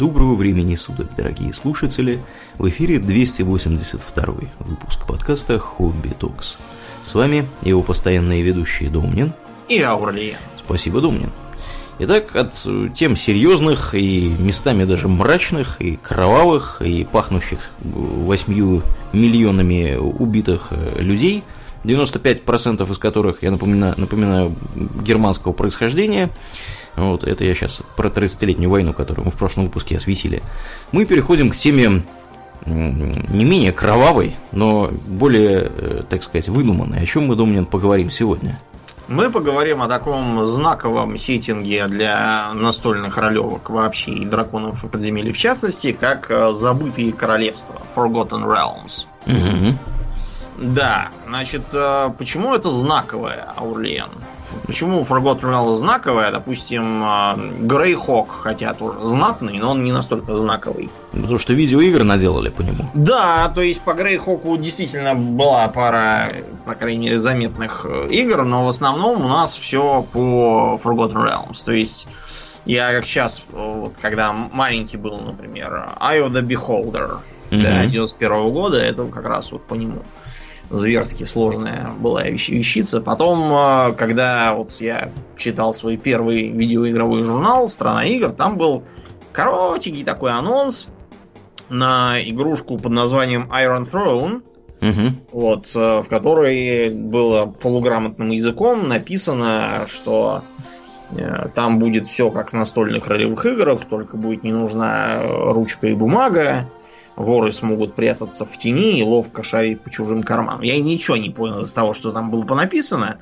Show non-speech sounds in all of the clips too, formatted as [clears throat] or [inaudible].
Доброго времени суток, дорогие слушатели! В эфире 282 выпуск подкаста «Хобби Токс». С вами его постоянные ведущие Домнин и Аурлиен. Спасибо, Домнин. Итак, от тем серьезных и местами даже мрачных, и кровавых, и пахнущих восьмью миллионами убитых э, людей, 95% из которых, я напоминаю, напоминаю германского происхождения, вот, это я сейчас про 30-летнюю войну, которую мы в прошлом выпуске осветили. Мы переходим к теме не менее кровавой, но более, э, так сказать, выдуманной. О чем мы, Домнин, поговорим сегодня? Мы поговорим о таком знаковом сеттинге для настольных ролевок вообще и драконов и подземелий в частности, как э, «Забытые королевства» Forgotten Realms. Угу. Да, значит, э, почему это знаковое, Аурлиен? Почему Forgotten Realms знаковая, допустим, Greyhawk, хотя тоже знатный, но он не настолько знаковый. Потому что видеоигры наделали по нему. Да, то есть по Greyhawk действительно была пара, по крайней мере, заметных э, игр, но в основном у нас все по Forgotten Realms. То есть я как сейчас, вот, когда маленький был, например, Eye of the Beholder, mm-hmm. да, 91 года, это как раз вот по нему зверски сложная была вещица. Потом, а, когда вот я читал свой первый видеоигровой журнал «Страна игр», там был коротенький такой анонс на игрушку под названием Iron Throne, угу. вот, э, в которой было полуграмотным языком написано, что э, там будет все как в настольных ролевых играх, только будет не нужна ручка и бумага, воры смогут прятаться в тени и ловко шарить по чужим карманам. Я ничего не понял из того, что там было понаписано.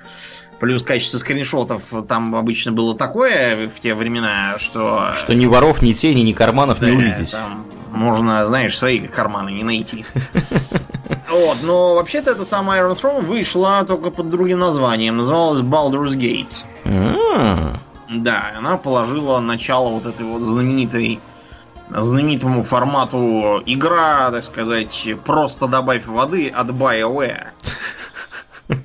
Плюс качество скриншотов там обычно было такое в те времена, что... Что ни воров, ни тени, ни карманов да, не увидеть. Там можно, знаешь, свои карманы не найти. [laughs] Вот, но вообще-то эта самая Iron Throne вышла только под другим названием. Называлась Baldur's Gate. А. Да, она положила начало вот этой вот знаменитой знаменитому формату игра, так сказать, просто добавь воды от BioWare. [laughs]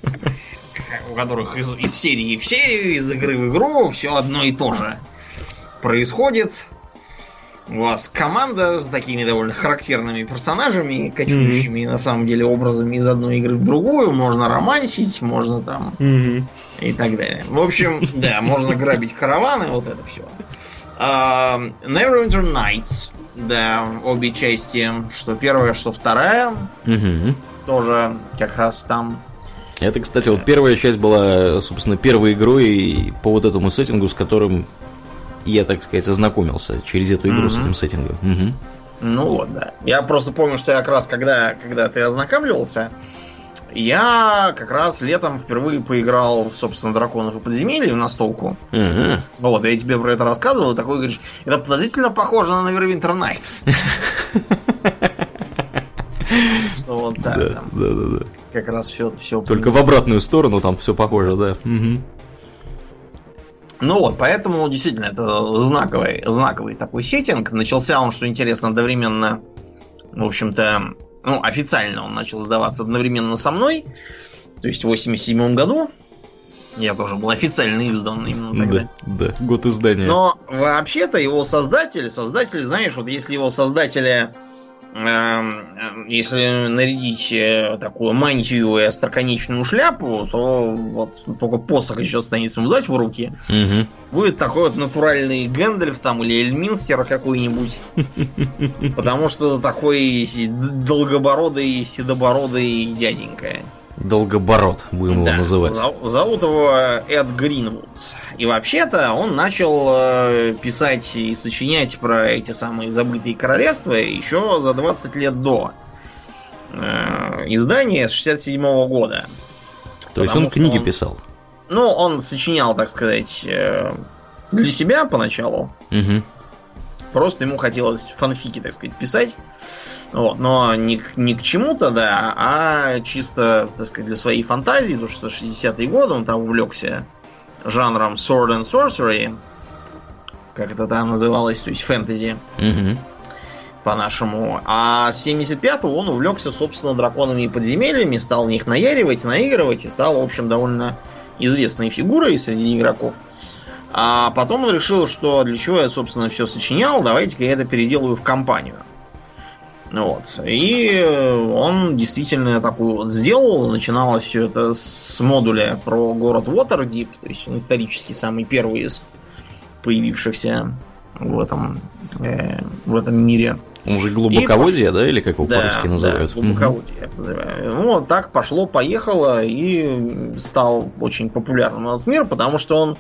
У которых из, из серии в серию, из игры в игру все одно и то же происходит. У вас команда с такими довольно характерными персонажами, кочующими mm-hmm. на самом деле образами из одной игры в другую. Можно романсить, можно там mm-hmm. и так далее. В общем, да, можно грабить караваны, вот это все. Uh, Neverwinter Nights, да, обе части, что первая, что вторая, угу. тоже как раз там. Это, кстати, вот первая часть была, собственно, первой игрой по вот этому сеттингу, с которым я, так сказать, ознакомился через эту игру угу. с этим сеттингом. Угу. Ну вот, да. Я просто помню, что я как раз, когда, когда ты ознакомливался, я как раз летом впервые поиграл, собственно, драконов и подземелья в настолку. Угу. Вот, я тебе про это рассказывал, и такой говоришь, это подозрительно похоже на Neverwinter Nights. [laughs] Что вот так да, там. Да, да, да. Как раз все, все. Только в обратную сторону там все похоже, да. Угу. Ну вот, поэтому действительно это знаковый, знаковый такой сеттинг. Начался он, что интересно, одновременно, в общем-то, ну, официально он начал сдаваться одновременно со мной. То есть в 87 году. Я тоже был официально издан именно тогда. Да, да, год издания. Но вообще-то его создатель, создатель, знаешь, вот если его создателя если нарядить э, такую мантию и остроконечную шляпу, то вот только посох еще останется ему дать в руки. Угу. Будет такой вот натуральный Гэндальф там или Эльминстер какой-нибудь. [laughs] Потому что такой долгобородый, седобородый дяденька. Долгобород, будем да. его называть. Зовут его Эд Гринвуд. И вообще-то он начал э, писать и сочинять про эти самые забытые королевства еще за 20 лет до э, издания с 67 -го года. То есть он книги он, писал? Ну, он сочинял, так сказать, э, для себя поначалу. Угу. Просто ему хотелось фанфики, так сказать, писать. Вот, но не, не к чему-то, да, а чисто, так сказать, для своей фантазии, потому что 60-е годы он там увлекся жанром Sword and Sorcery, как это там называлось, то есть фэнтези. Угу. По-нашему. А с 75-го он увлекся, собственно, драконами и подземельями, стал них наяривать, наигрывать и стал, в общем, довольно известной фигурой среди игроков. А потом он решил, что для чего я, собственно, все сочинял, давайте-ка я это переделаю в компанию. Вот. И он действительно такую вот сделал. Начиналось все это с модуля про город Уотердип, то есть он исторически самый первый из появившихся в этом, э, в этом мире. Он же глубоководие, и, да, или как его да, по-русски называют? Да, глубоководие, угу. я называю. Ну, вот так пошло, поехало и стал очень популярным этот мир, потому что он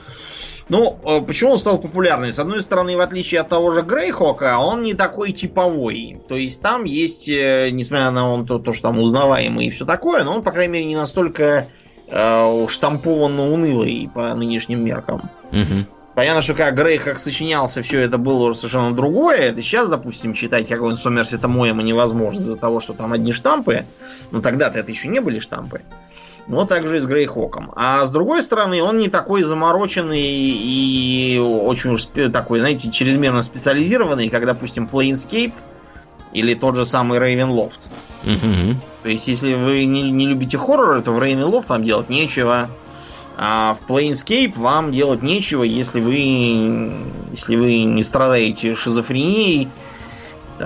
ну, э, почему он стал популярный? С одной стороны, в отличие от того же Грейхока, он не такой типовой. То есть там есть, э, несмотря на он то, то что там узнаваемый и все такое, но он, по крайней мере, не настолько э, штампованно унылый по нынешним меркам. Угу. Понятно, что как Грейхок сочинялся, все это было совершенно другое. Это сейчас, допустим, читать какой-нибудь Сомерсета Моема невозможно из-за того, что там одни штампы. Но тогда-то это еще не были штампы. Так же и с Грейхоком. А с другой стороны, он не такой замороченный и очень уж такой, знаете, чрезмерно специализированный, как, допустим, Planescape или тот же самый Ravenloft. Угу. То есть, если вы не, не любите хорроры, то в Ravenloft вам делать нечего. А в Planescape вам делать нечего, если вы, если вы не страдаете шизофренией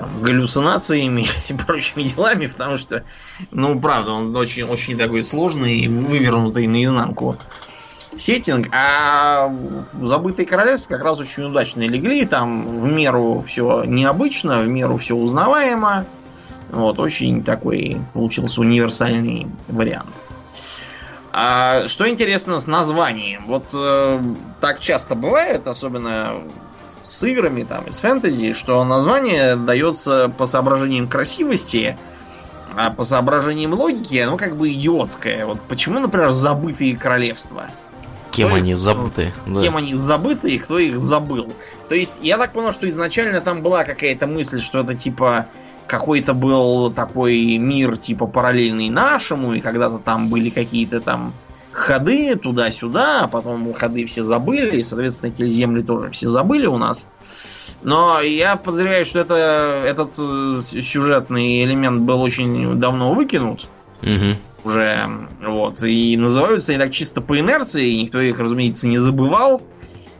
там, галлюцинациями [laughs] и прочими делами, потому что, ну, правда, он очень, очень такой сложный, вывернутый наизнанку сеттинг, а в «Забытый королевство» как раз очень удачно легли, там в меру все необычно, в меру все узнаваемо, вот, очень такой получился универсальный вариант. А что интересно с названием? Вот э, так часто бывает, особенно с играми, там, из фэнтези, что название дается по соображениям красивости, а по соображениям логики оно как бы идиотское. Вот почему, например, забытые королевства? Кем кто они их, забыты? Да. Кем они забыты и кто их забыл? То есть, я так понял, что изначально там была какая-то мысль, что это типа какой-то был такой мир типа параллельный нашему, и когда-то там были какие-то там ходы туда-сюда, а потом ходы все забыли, и, соответственно, эти земли тоже все забыли у нас. Но я подозреваю, что это, этот э, сюжетный элемент был очень давно выкинут. Угу. Уже. Вот. И называются они так чисто по инерции, и никто их, разумеется, не забывал.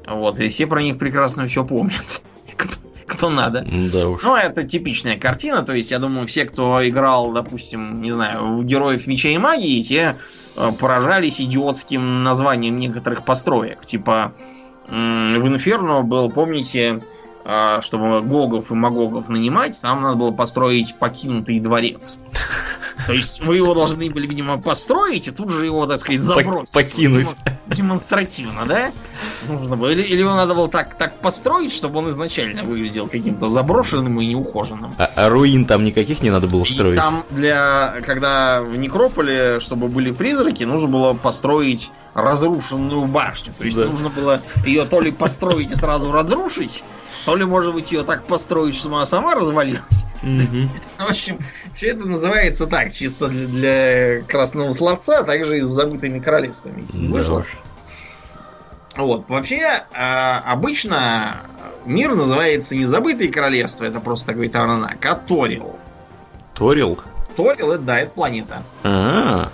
Вот. И все про них прекрасно все помнят. [laughs] Кто, кто надо. Да уж. Ну, это типичная картина. То есть, я думаю, все, кто играл, допустим, не знаю, в Героев Меча и Магии, те поражались идиотским названием некоторых построек. Типа в Инферно был, помните, э, чтобы Гогов и Магогов нанимать, там надо было построить покинутый дворец. То есть вы его должны были, видимо, построить и тут же его, так сказать, забросить. Покинуть. Демонстративно, да? Нужно было. Или, или его надо было так, так построить, чтобы он изначально выглядел каким-то заброшенным и неухоженным. А, а руин там никаких не надо было строить? И там для... Когда в Некрополе, чтобы были призраки, нужно было построить разрушенную башню. То есть да. нужно было ее то ли построить и сразу разрушить, то ли, может быть, ее так построить, чтобы она сама развалилась. [laughs] В общем, все это называется так, чисто для, для красного словца, а также и с забытыми королевствами. Вышло. Вот, вообще, а, обычно мир называется не забытые королевства, это просто такой тавранак, а Торил. Торил? Торил, это, да, это планета. А-а-а.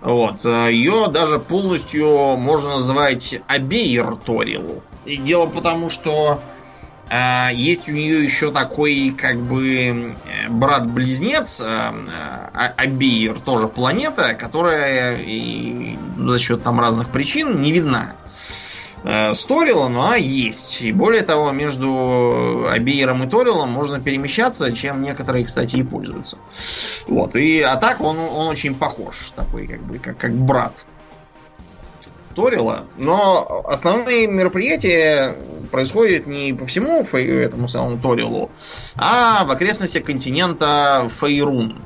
Вот. Ее даже полностью можно называть Абейр Торил. И дело потому, что э, есть у нее еще такой, как бы, брат-близнец, э, э, тоже планета, которая и за счет там разных причин не видна э, с Торилом, она есть. И более того, между Абейром и Торилом можно перемещаться, чем некоторые, кстати, и пользуются. Вот. И а так он, он очень похож, такой, как бы, как, как брат. Торила, но основные мероприятия происходят не по всему этому самому Торилу, а в окрестностях континента Фейрун.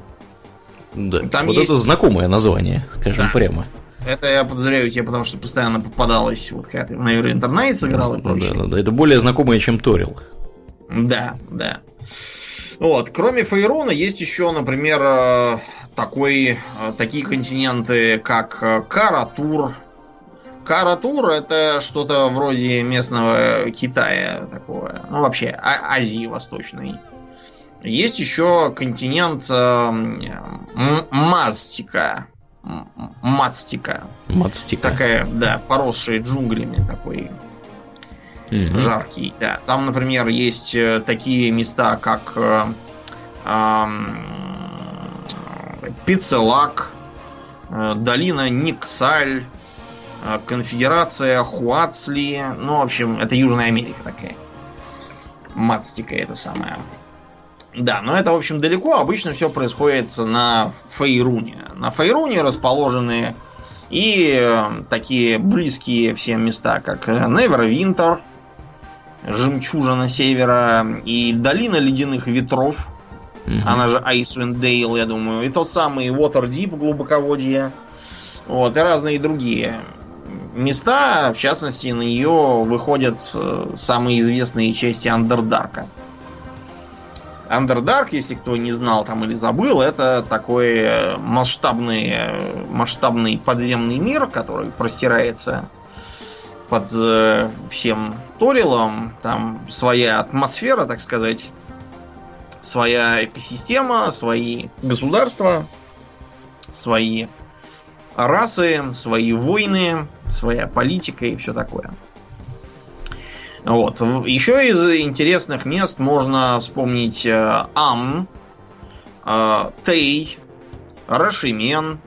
Да, Там вот есть... это знакомое название, скажем да. прямо. Это я подозреваю тебе, потому что постоянно попадалось, вот когда ты в Never Internet сыграл и прочее. Да, да, да, это более знакомое, чем Торил. Да, да. Вот, кроме Фейруна есть еще, например, э, такой, э, такие континенты, как э, Каратур, Каратур это что-то вроде местного Китая такое. Ну, вообще, а Азии Восточной. Есть еще континент э, Мастика. Мацтика. Мацтика. Такая, да, поросшая джунглями такой mm-hmm. жаркий. Да. Там, например, есть э, такие места, как э, э, Пиццелак, э, долина Никсаль, конфедерация Хуацли. Ну, в общем, это Южная Америка такая. Мацтика это самое. Да, но это, в общем, далеко. Обычно все происходит на Фейруне. На Фейруне расположены и э, такие близкие всем места, как Невервинтер, жемчужина севера, и долина ледяных ветров, mm она же Icewind Dale, я думаю, и тот самый Waterdeep, глубоководье, вот, и разные другие места, в частности, на нее выходят э, самые известные части Андердарка. Underdark, если кто не знал там или забыл, это такой э, масштабный, э, масштабный подземный мир, который простирается под всем Торилом. Там своя атмосфера, так сказать, своя экосистема, свои государства, свои расы, свои войны, своя политика и все такое. Вот. Еще из интересных мест можно вспомнить э, Ам, э, Тей, Рашимен.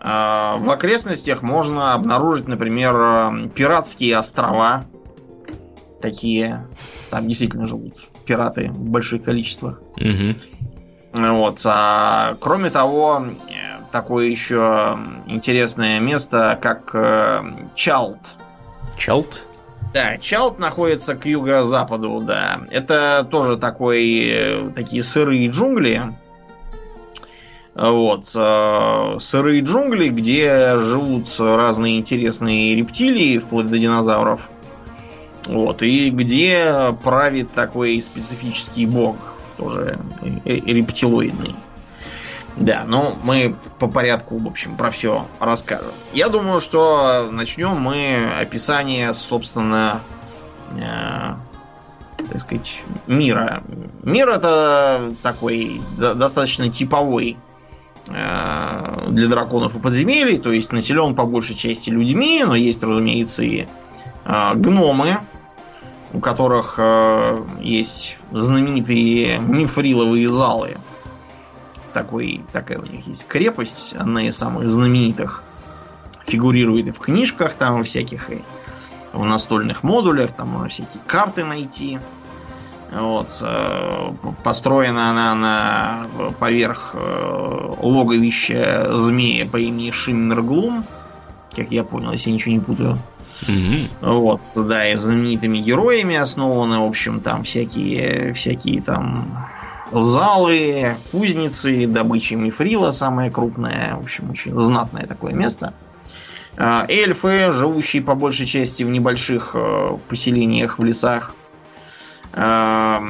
Э, в окрестностях можно обнаружить, например, пиратские острова. Такие. Там действительно живут пираты в больших количествах. Угу. Вот. А, кроме того, такое еще интересное место, как Чалт. Чалт? Да, Чалт находится к юго-западу, да. Это тоже такой, э, такие сырые джунгли. Вот. Э, сырые джунгли, где живут разные интересные рептилии, вплоть до динозавров. Вот. И где правит такой специфический бог, тоже э, рептилоидный. Да, ну мы по порядку, в общем, про все расскажем. Я думаю, что начнем мы описание, собственно, э, так сказать, мира. Мир это такой достаточно типовой э, для драконов и подземелий, то есть населен по большей части людьми, но есть, разумеется, и э, гномы, у которых э, есть знаменитые мифриловые залы такой, такая у них есть крепость, одна из самых знаменитых. Фигурирует и в книжках там всяких, и в настольных модулях, там можно всякие карты найти. Вот, э, построена она на поверх э, логовища змея по имени Шиммерглум, как я понял, если я ничего не путаю. Угу. Вот, да, и знаменитыми героями основаны, в общем, там всякие, всякие там залы, кузницы, добычи мифрила самое крупное. В общем, очень знатное такое место. А, эльфы, живущие по большей части в небольших э, поселениях в лесах. А,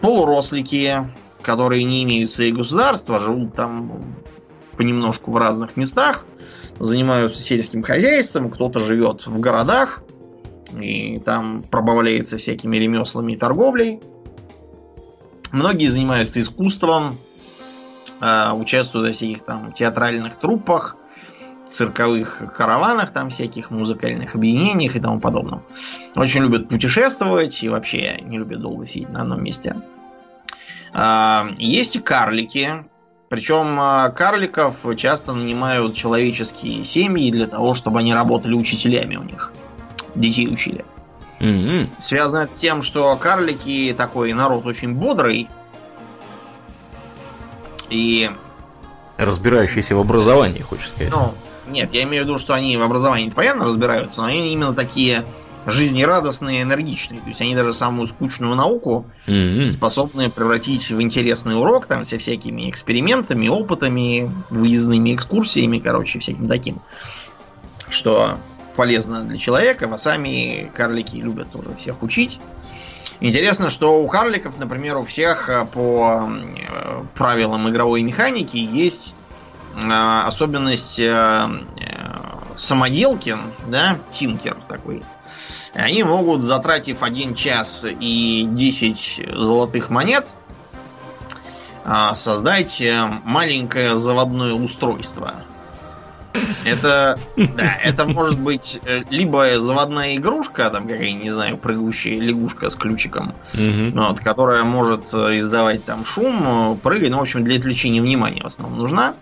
полурослики, которые не имеют своей государства, живут там понемножку в разных местах, занимаются сельским хозяйством, кто-то живет в городах, и там пробавляется всякими ремеслами и торговлей. Многие занимаются искусством, а, участвуют во всяких там театральных труппах, цирковых караванах, там всяких музыкальных объединениях и тому подобном. Очень любят путешествовать и вообще не любят долго сидеть на одном месте. А, есть и карлики. Причем а, карликов часто нанимают человеческие семьи для того, чтобы они работали учителями у них. Детей учили. Mm-hmm. Связано с тем, что карлики такой народ очень бодрый. И... Разбирающийся в образовании, хочешь сказать. Ну, нет, я имею в виду, что они в образовании понятно разбираются, но они именно такие жизнерадостные, энергичные. То есть они даже самую скучную науку mm-hmm. способны превратить в интересный урок, там, со всякими экспериментами, опытами, выездными экскурсиями, короче, всяким таким. Что полезно для человека, а сами карлики любят тоже всех учить. Интересно, что у карликов, например, у всех э, по э, правилам игровой механики есть э, особенность самоделки, да, тинкер такой. Они могут, затратив один час и 10 золотых монет, создать маленькое заводное устройство. Это, да, это может быть э, либо заводная игрушка, там какая не знаю, прыгающая лягушка с ключиком, Мгм. вот, которая может э, издавать там шум, э, прыгать, ну, в общем, для отвлечения внимания в основном нужна.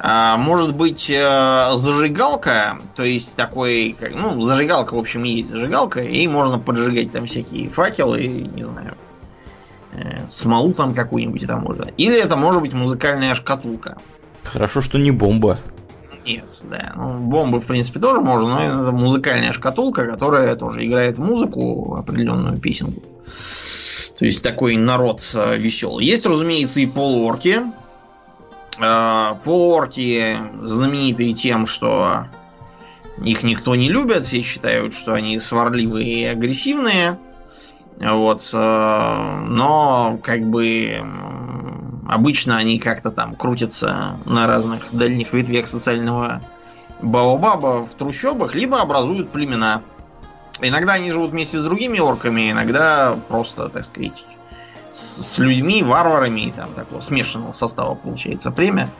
А, может быть зажигалка, то есть такой, как, ну, зажигалка, в общем, есть зажигалка, и можно поджигать там всякие факелы, не знаю, смолу там какую-нибудь там можно. Или это может быть музыкальная шкатулка. Хорошо, что не бомба. Нет, да. Ну, бомбы, в принципе, тоже можно, но это музыкальная шкатулка, которая тоже играет музыку, определенную песенку. То есть такой народ веселый. Есть, разумеется, и полуорки. Э, Полуорки знаменитые тем, что их никто не любит, все считают, что они сварливые и агрессивные. Вот, э, но как бы обычно они как-то там крутятся на разных дальних ветвях социального баобаба в трущобах, либо образуют племена. Иногда они живут вместе с другими орками, иногда просто, так сказать, с, людьми, варварами, там такого смешанного состава получается племя.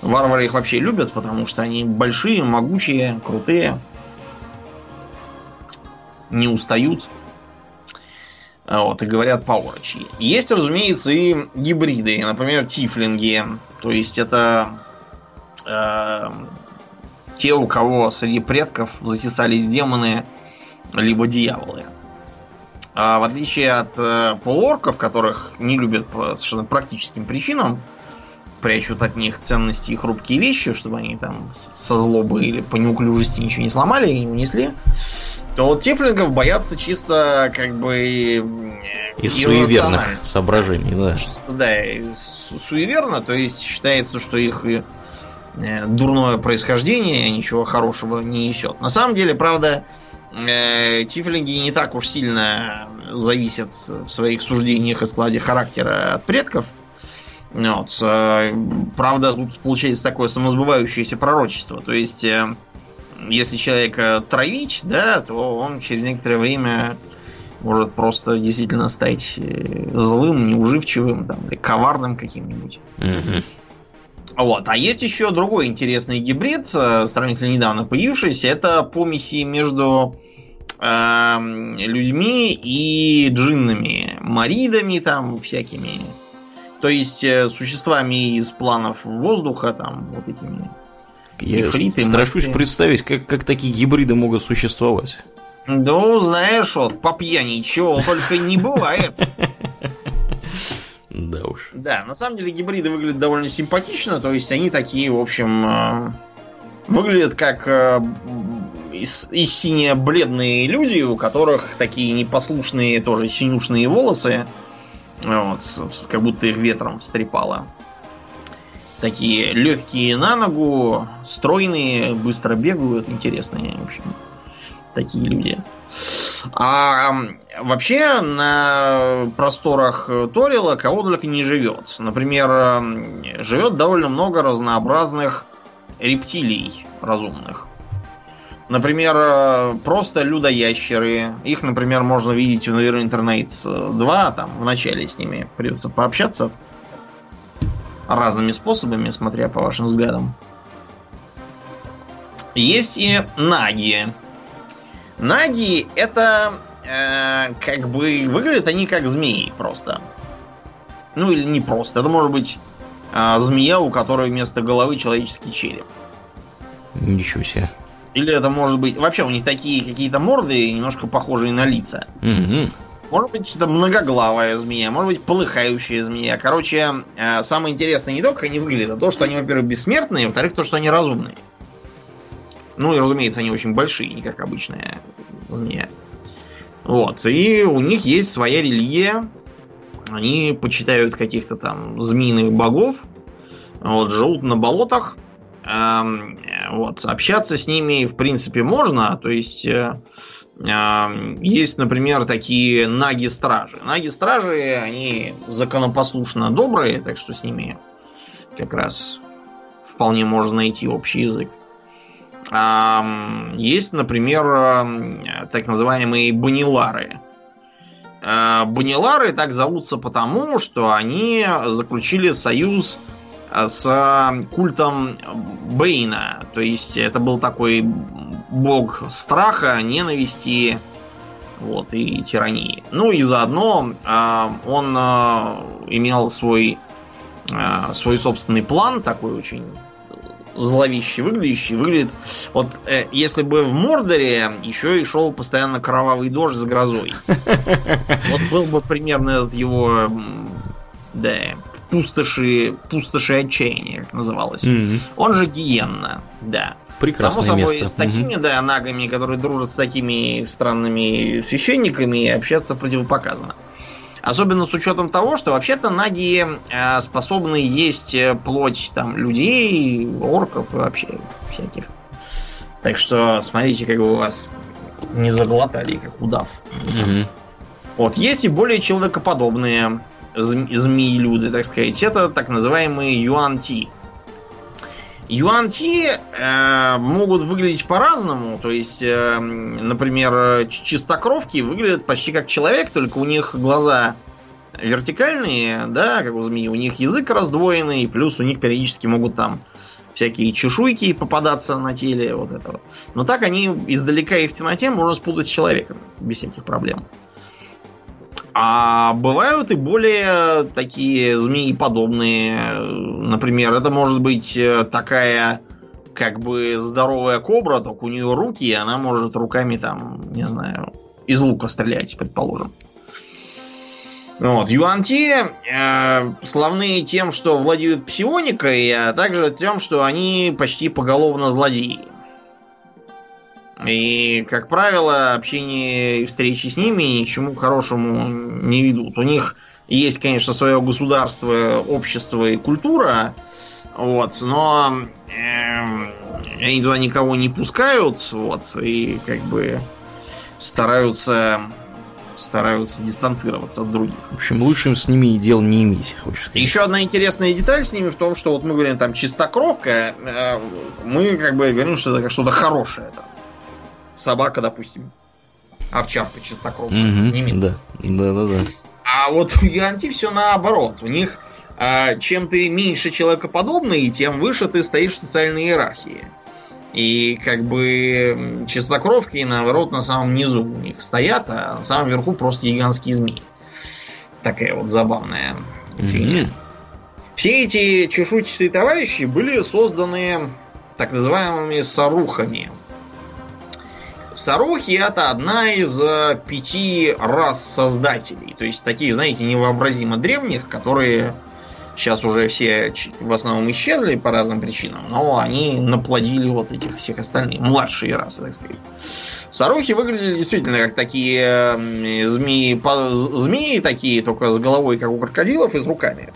Варвары их вообще любят, потому что они большие, могучие, крутые, не устают. А Вот, и говорят по-орочи. Есть, разумеется, и гибриды, например, тифлинги. То есть это э, те, у кого среди предков затесались демоны, либо дьяволы. А в отличие от э, полуорков, которых не любят по совершенно практическим причинам, прячут от них ценности и хрупкие вещи, чтобы они там со злобы или по неуклюжести ничего не сломали и не унесли, то вот тифлингов боятся чисто как бы Из суеверных соображений, да. Чисто, да, суеверно, то есть считается, что их э, дурное происхождение ничего хорошего не несет. На самом деле, правда, э, тифлинги не так уж сильно зависят в своих суждениях и складе характера от предков. Вот, э, правда, тут получается такое самосбывающееся пророчество. То есть, если человека травить, да, то он через некоторое время может просто действительно стать э, злым, неуживчивым там, или коварным каким-нибудь. Мгм. Вот. А есть еще другой интересный гибрид, э, сравнительно недавно появившийся. Это помеси между эм, людьми и джиннами, маридами там всякими. То есть э, существами из планов воздуха, там, вот этими. Я Ифриты, страшусь морфеи. представить, как, как такие гибриды могут существовать. Ну, знаешь, вот, по пьяни чего только не бывает. [laughs] Да уж. Да, на самом деле гибриды выглядят довольно симпатично, то есть они такие, в общем, э, выглядят как э, из, из сине-бледные люди, у которых такие непослушные тоже синюшные волосы, вот, как будто их ветром встрепало. Такие легкие на ногу, стройные, быстро бегают, интересные, в общем, такие люди. А вообще на просторах Торила кого только не живет. Например, живет довольно много разнообразных рептилий разумных. Например, э, просто людоящеры. Их, например, можно видеть в Neverwinter Nights 2. Там в начале с ними придется пообщаться разными способами, смотря по вашим взглядам. Есть и наги. Наги это э, как бы выглядят они как змеи просто. Ну или не просто. Это может быть э, змея, у которой вместо головы человеческий череп. Ничего себе. Или это может быть... Вообще у них такие какие-то морды, немножко похожие на лица. Мгм. Может быть, это многоглавая змея, может быть, полыхающая змея. Короче, э, самое интересное не то, как они выглядят, а то, что они, во-первых, бессмертные, а во-вторых, то, что они разумные. Ну и, разумеется, они очень большие, не как обычная змея. Вот. И у них есть своя религия. Они почитают каких-то там змеиных богов. Вот, живут на болотах. Эм, вот, общаться с ними, в принципе, можно. То есть, э, есть, например, такие наги-стражи. Наги-стражи, они законопослушно добрые, так что с ними как раз вполне можно найти общий язык. Есть, например, так называемые банилары. А, Банилары так зовутся потому, что они заключили союз культом Бейна. То есть это был такой бог страха, ненависти вот, и тирании. Ну и заодно э, он э, имел свой, э, свой собственный план, такой очень зловещий выглядящий. Выглядит, вот э, если бы в Мордоре еще и шел постоянно кровавый дождь с грозой. [laughs] Вот был бы примерно этот его, да, пустоши, пустоши отчаяния, как называлось. Mm-hmm. Он же Гиенна, да. Прекрасное Само собой, место. с такими, угу. да, нагами, которые дружат с такими странными священниками, общаться противопоказано. Особенно с учетом того, что вообще-то наги э, способны есть э, плоть там людей, орков и вообще всяких. Так что смотрите, как у вас не заглотали, как удав. Угу. Вот, есть и более человекоподобные змеи-люди, так сказать. Это так называемые юанти. Юанти э, могут выглядеть по-разному. То есть, э, например, чистокровки выглядят почти как человек, только у них глаза вертикальные, да, как у змеи. У них язык раздвоенный, плюс у них периодически могут там всякие чешуйки попадаться на теле, вот этого. Но так они издалека и в темноте можно спутать с человеком без всяких проблем. А бывают и более такие змеи подобные. Например, это может быть э, такая как бы здоровая кобра, только у нее руки, и она может руками там, не знаю, из лука стрелять, предположим. Вот. Юанти э, славны тем, что владеют псионикой, а также тем, что они почти поголовно злодеи. И, как правило, общение и встречи с ними ни к чему хорошему не ведут. У них есть, конечно, свое государство, общество и культура, вот, но э, они туда никого не пускают, вот, и как бы стараются стараются дистанцироваться от других. В общем, лучше с ними дел не иметь, сказать. Еще одна интересная деталь с ними в том, что вот мы говорим там чистокровка, э, мы как бы говорим, что это что-то хорошее там собака, допустим, овчарка чистокровная, угу, немецкая. Да, да, да, да. А вот у Янти все наоборот. У них а, чем ты меньше человекоподобный, тем выше ты стоишь в социальной иерархии. И как бы чистокровки, наоборот, на самом низу у них стоят, а на самом верху просто гигантские змеи. Такая вот забавная фигня. Mm-hmm. Все эти чешуйчатые товарищи были созданы так называемыми сарухами. Сарухи это одна из э, пяти рас создателей. То есть таких, знаете, невообразимо древних, которые сейчас уже все в основном исчезли по разным причинам, но они наплодили вот этих всех остальных, младшие расы, так сказать. Сарухи выглядели действительно как такие змеи, змеи такие, только с головой, как у крокодилов, и с руками.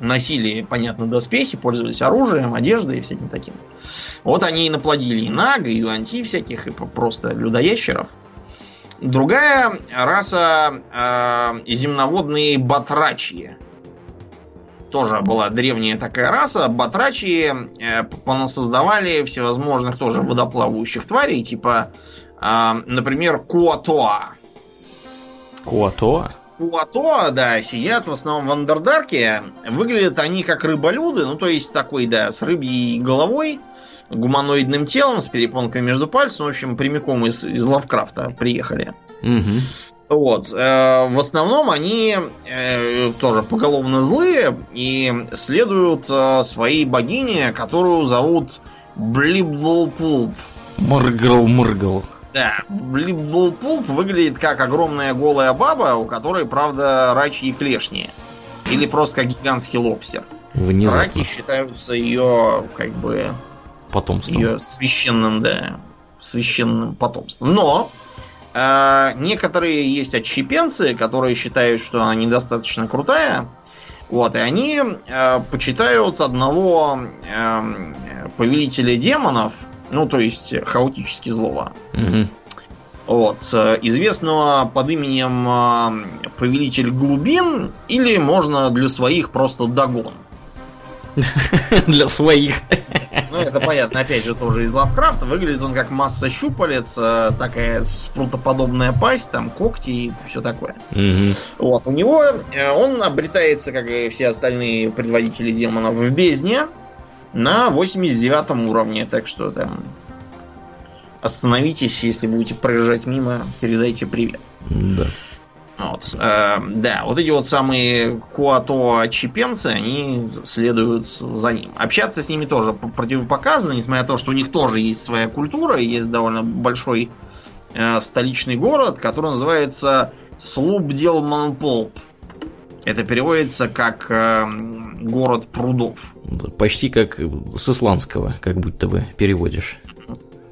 Носили, понятно, доспехи, пользовались оружием, одеждой и всяким таким. Вот они и наплодили и нага, и юанти всяких, и просто людоящеров. Другая раса э, земноводные батрачьи. Тоже была древняя такая раса. Батрачьи э, понасоздавали всевозможных тоже водоплавающих тварей, типа, э, например, куатоа. Куатоа? Куатоа, да, сидят в основном в Андердарке. Выглядят они как рыболюды, ну то есть такой, да, с рыбьей головой гуманоидным телом с перепонками между пальцами, в общем, прямиком из, из Лавкрафта приехали. Угу. Вот. Э, в основном они э, тоже поголовно злые и следуют э, своей богине, которую зовут Блибблпулп. Мыргал-мыргал. Да, Блибблпулп выглядит как огромная голая баба, у которой, правда, рачьи клешни. Или просто как гигантский лобстер. Внезапно. Раки считаются ее, как бы, потомством. Ее священным, да, священным потомством. Но э, некоторые есть отщепенцы, которые считают, что она недостаточно крутая. Вот, и они э, почитают одного э, повелителя демонов, ну, то есть хаотически злого. Угу. Вот, э, известного под именем э, Повелитель Глубин, или можно для своих просто Дагон. [laughs] Для своих. Ну это понятно, опять же, тоже из Лавкрафта. Выглядит он как масса щупалец, э, такая спрутоподобная пасть, там когти и все такое. Вот, у него э, он обретается, как и все остальные предводители демонов, в бездне на 89 уровне. Так что там остановитесь, если будете проезжать мимо, передайте привет. Да. Вот, э, да, вот эти вот самые куато чипенцы, они следуют за ним. Общаться с ними тоже противопоказано, несмотря на то, что у них тоже есть своя культура, есть довольно большой э, столичный город, который называется Слубделманполп. Это переводится как э, город прудов. Почти как с исландского, как будто бы переводишь.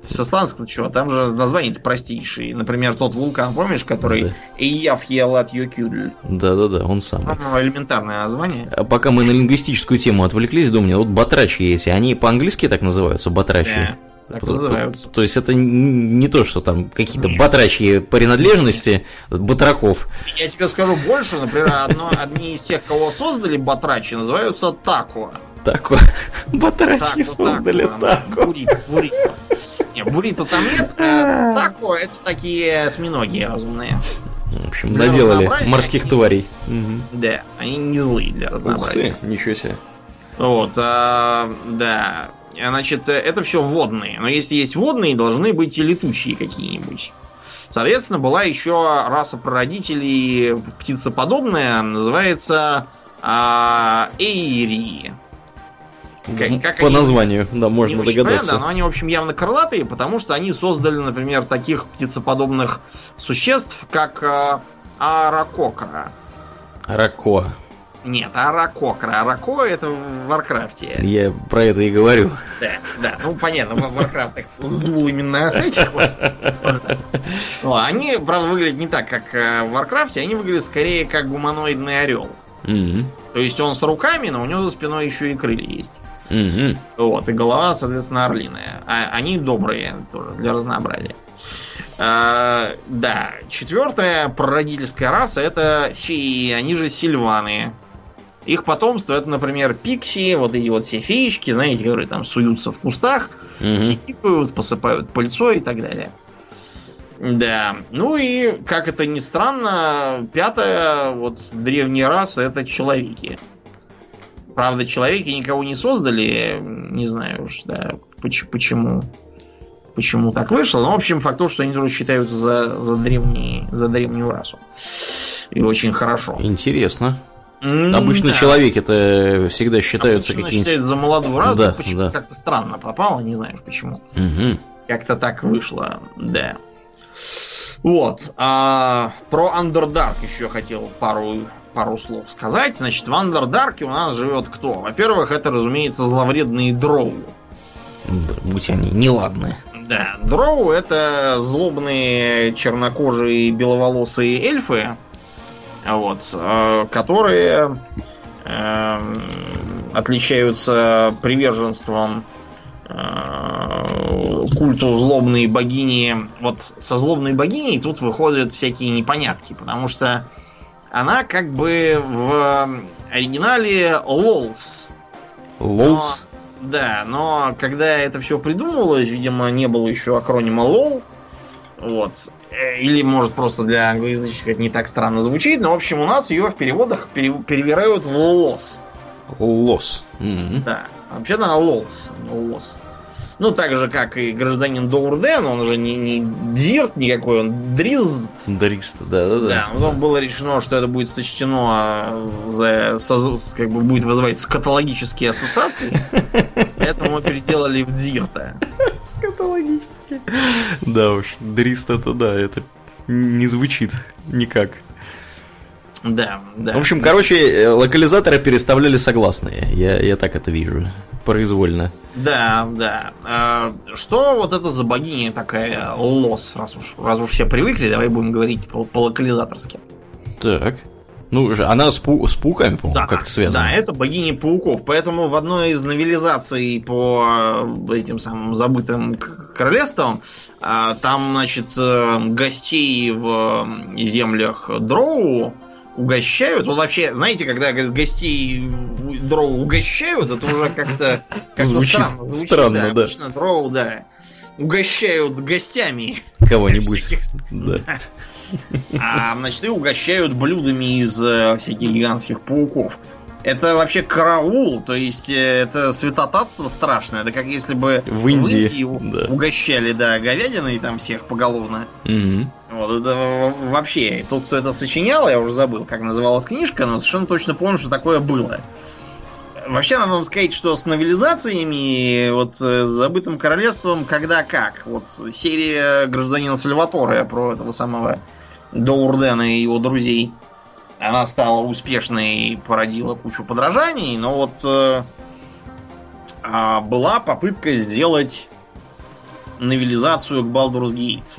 С исландского что? Там же названия-то простейшие. Например, тот вулкан, помнишь, который Да. Ияф Елат Йокюдль. Да-да-да, он. По-моему, элементарное название. А пока мы на лингвистическую тему отвлеклись, думаю, вот батрачи эти, они по-английски так называются, батрачи? Да, так То- называются. То, то есть это не то, что там какие-то батрачьи принадлежности батраков. Я тебе скажу больше, например, одно, одни из тех, кого создали батрачи, называются тако. Так, [laughs] батрачи Тако, создали тако. тако. Буррито. Не, буррито там нет. э, Тако это такие осьминоги разумные. В общем, Для наделали разнообразия морских они- тварей. Мгм. Да, они не злые для Ух разнообразия. ты, ничего себе. Вот, а, да. Значит, это все водные. Но если есть водные, должны быть и летучие какие-нибудь. Соответственно, была еще раса прародителей птицеподобная, называется а, Эйри. Как- как По они- названию, да, можно догадаться. понятно, но они, в общем, явно крылатые, потому что они создали, например, таких птицеподобных существ, как а, Аракокра. Рако. Нет, Аракокра. Арако это в Варкрафте. Я про это и говорю. Да, да, ну понятно, в Warcraft их сдул именно с этих вот. Ну, Они, правда, выглядят не так, как э, в Варкрафте, они выглядят скорее как гуманоидный орел. То есть он с руками, но у него за спиной еще и крылья есть. Мгм. Вот, и голова, соответственно, орлиная. А они добрые тоже, для разнообразия. А, да, четвертая прародительская раса это феи, они же сильваны. Их потомство это, например, пикси, вот эти вот все феечки, знаете, которые там суются в кустах, Мгм. хихикают, посыпают пыльцой и так далее. Да. Ну и, как это ни странно, пятая вот древняя раса это человеки. Правда, человеки никого не создали, не знаю уж, да, поч- почему. Почему так вышло. Но, в общем, факт то, что они тоже считаются за, за, древние, за древнюю расу. И очень хорошо. Интересно. Обычно да. человеки это всегда считаются какие-нибудь... считают за молодую расу. Да, почему да. как-то странно попало, не знаешь почему. Мгм. Как-то так вышло, да. Вот. а, про Underdark еще хотел пару, пару слов сказать. Значит, в Underdark у нас живет кто? Во-первых, это, разумеется, зловредные дроу. Да, Будь они неладные. Да, дроу это злобные чернокожие беловолосые эльфы, вот, э, которые эм, отличаются приверженством э, культу злобной богини. Вот со злобной богиней тут выходят всякие непонятки, потому что она как бы в оригинале Лолс. Лолс. Да, но когда это все придумывалось, видимо, не было еще акронима LOL. Вот. Э, Или, может, просто для англоязычных это не так странно звучит. Но, в общем, у нас ее в переводах пере- перевирают в лос. Лос. Мгм. Да. Вообще-то она лолс, а лос. Ну, так же, как и гражданин Доурден, он же не, не Дирт никакой, он. Дрист, да-да-да. Да, потом было решено, что это будет сочтено а, за соз- как бы будет вызывать скатологические ассоциации. [laughs] Поэтому мы переделали в Дзирта. Скатологически. Да уж, Дрист это да, это не звучит никак. Да, да. В общем, короче, э, локализаторы переставляли согласные. Я, я так это вижу. Произвольно. Да, да. А, что вот это за богиня такая Лос, раз уж, раз уж все привыкли, давай будем говорить по, по-локализаторски. Так. Ну, она с, пу- с пауками, по-моему, как-то связана. Да, это богиня пауков. Поэтому в одной из новелизаций по э, этим самым забытым королевствам а, там, значит, э, гостей в землях Дроу угощают. Вот вообще, знаете, когда гостей дроу угощают, это уже как-то как звучит странно. Звучит, странно, да. да. Обычно дроу, да, угощают гостями. Кого-нибудь. Да. А мечты угощают блюдами из э, всяких гигантских пауков. Это вообще караул, то есть э, это святотатство страшное. Это как если бы в Индии, в Индии да. угощали, да, говядиной там всех поголовно. Угу. Вот, это вообще, тот, кто это сочинял, я уже забыл, как называлась книжка, но совершенно точно помню, что такое было. Вообще, надо вам сказать, что с новелизациями, вот э, с забытым королевством, когда как. Вот серия гражданина Сальваторе про этого самого Доурдена и его друзей. Она стала успешной и породила кучу подражаний, но вот э, э, была попытка сделать новелизацию к Baldur's Gate.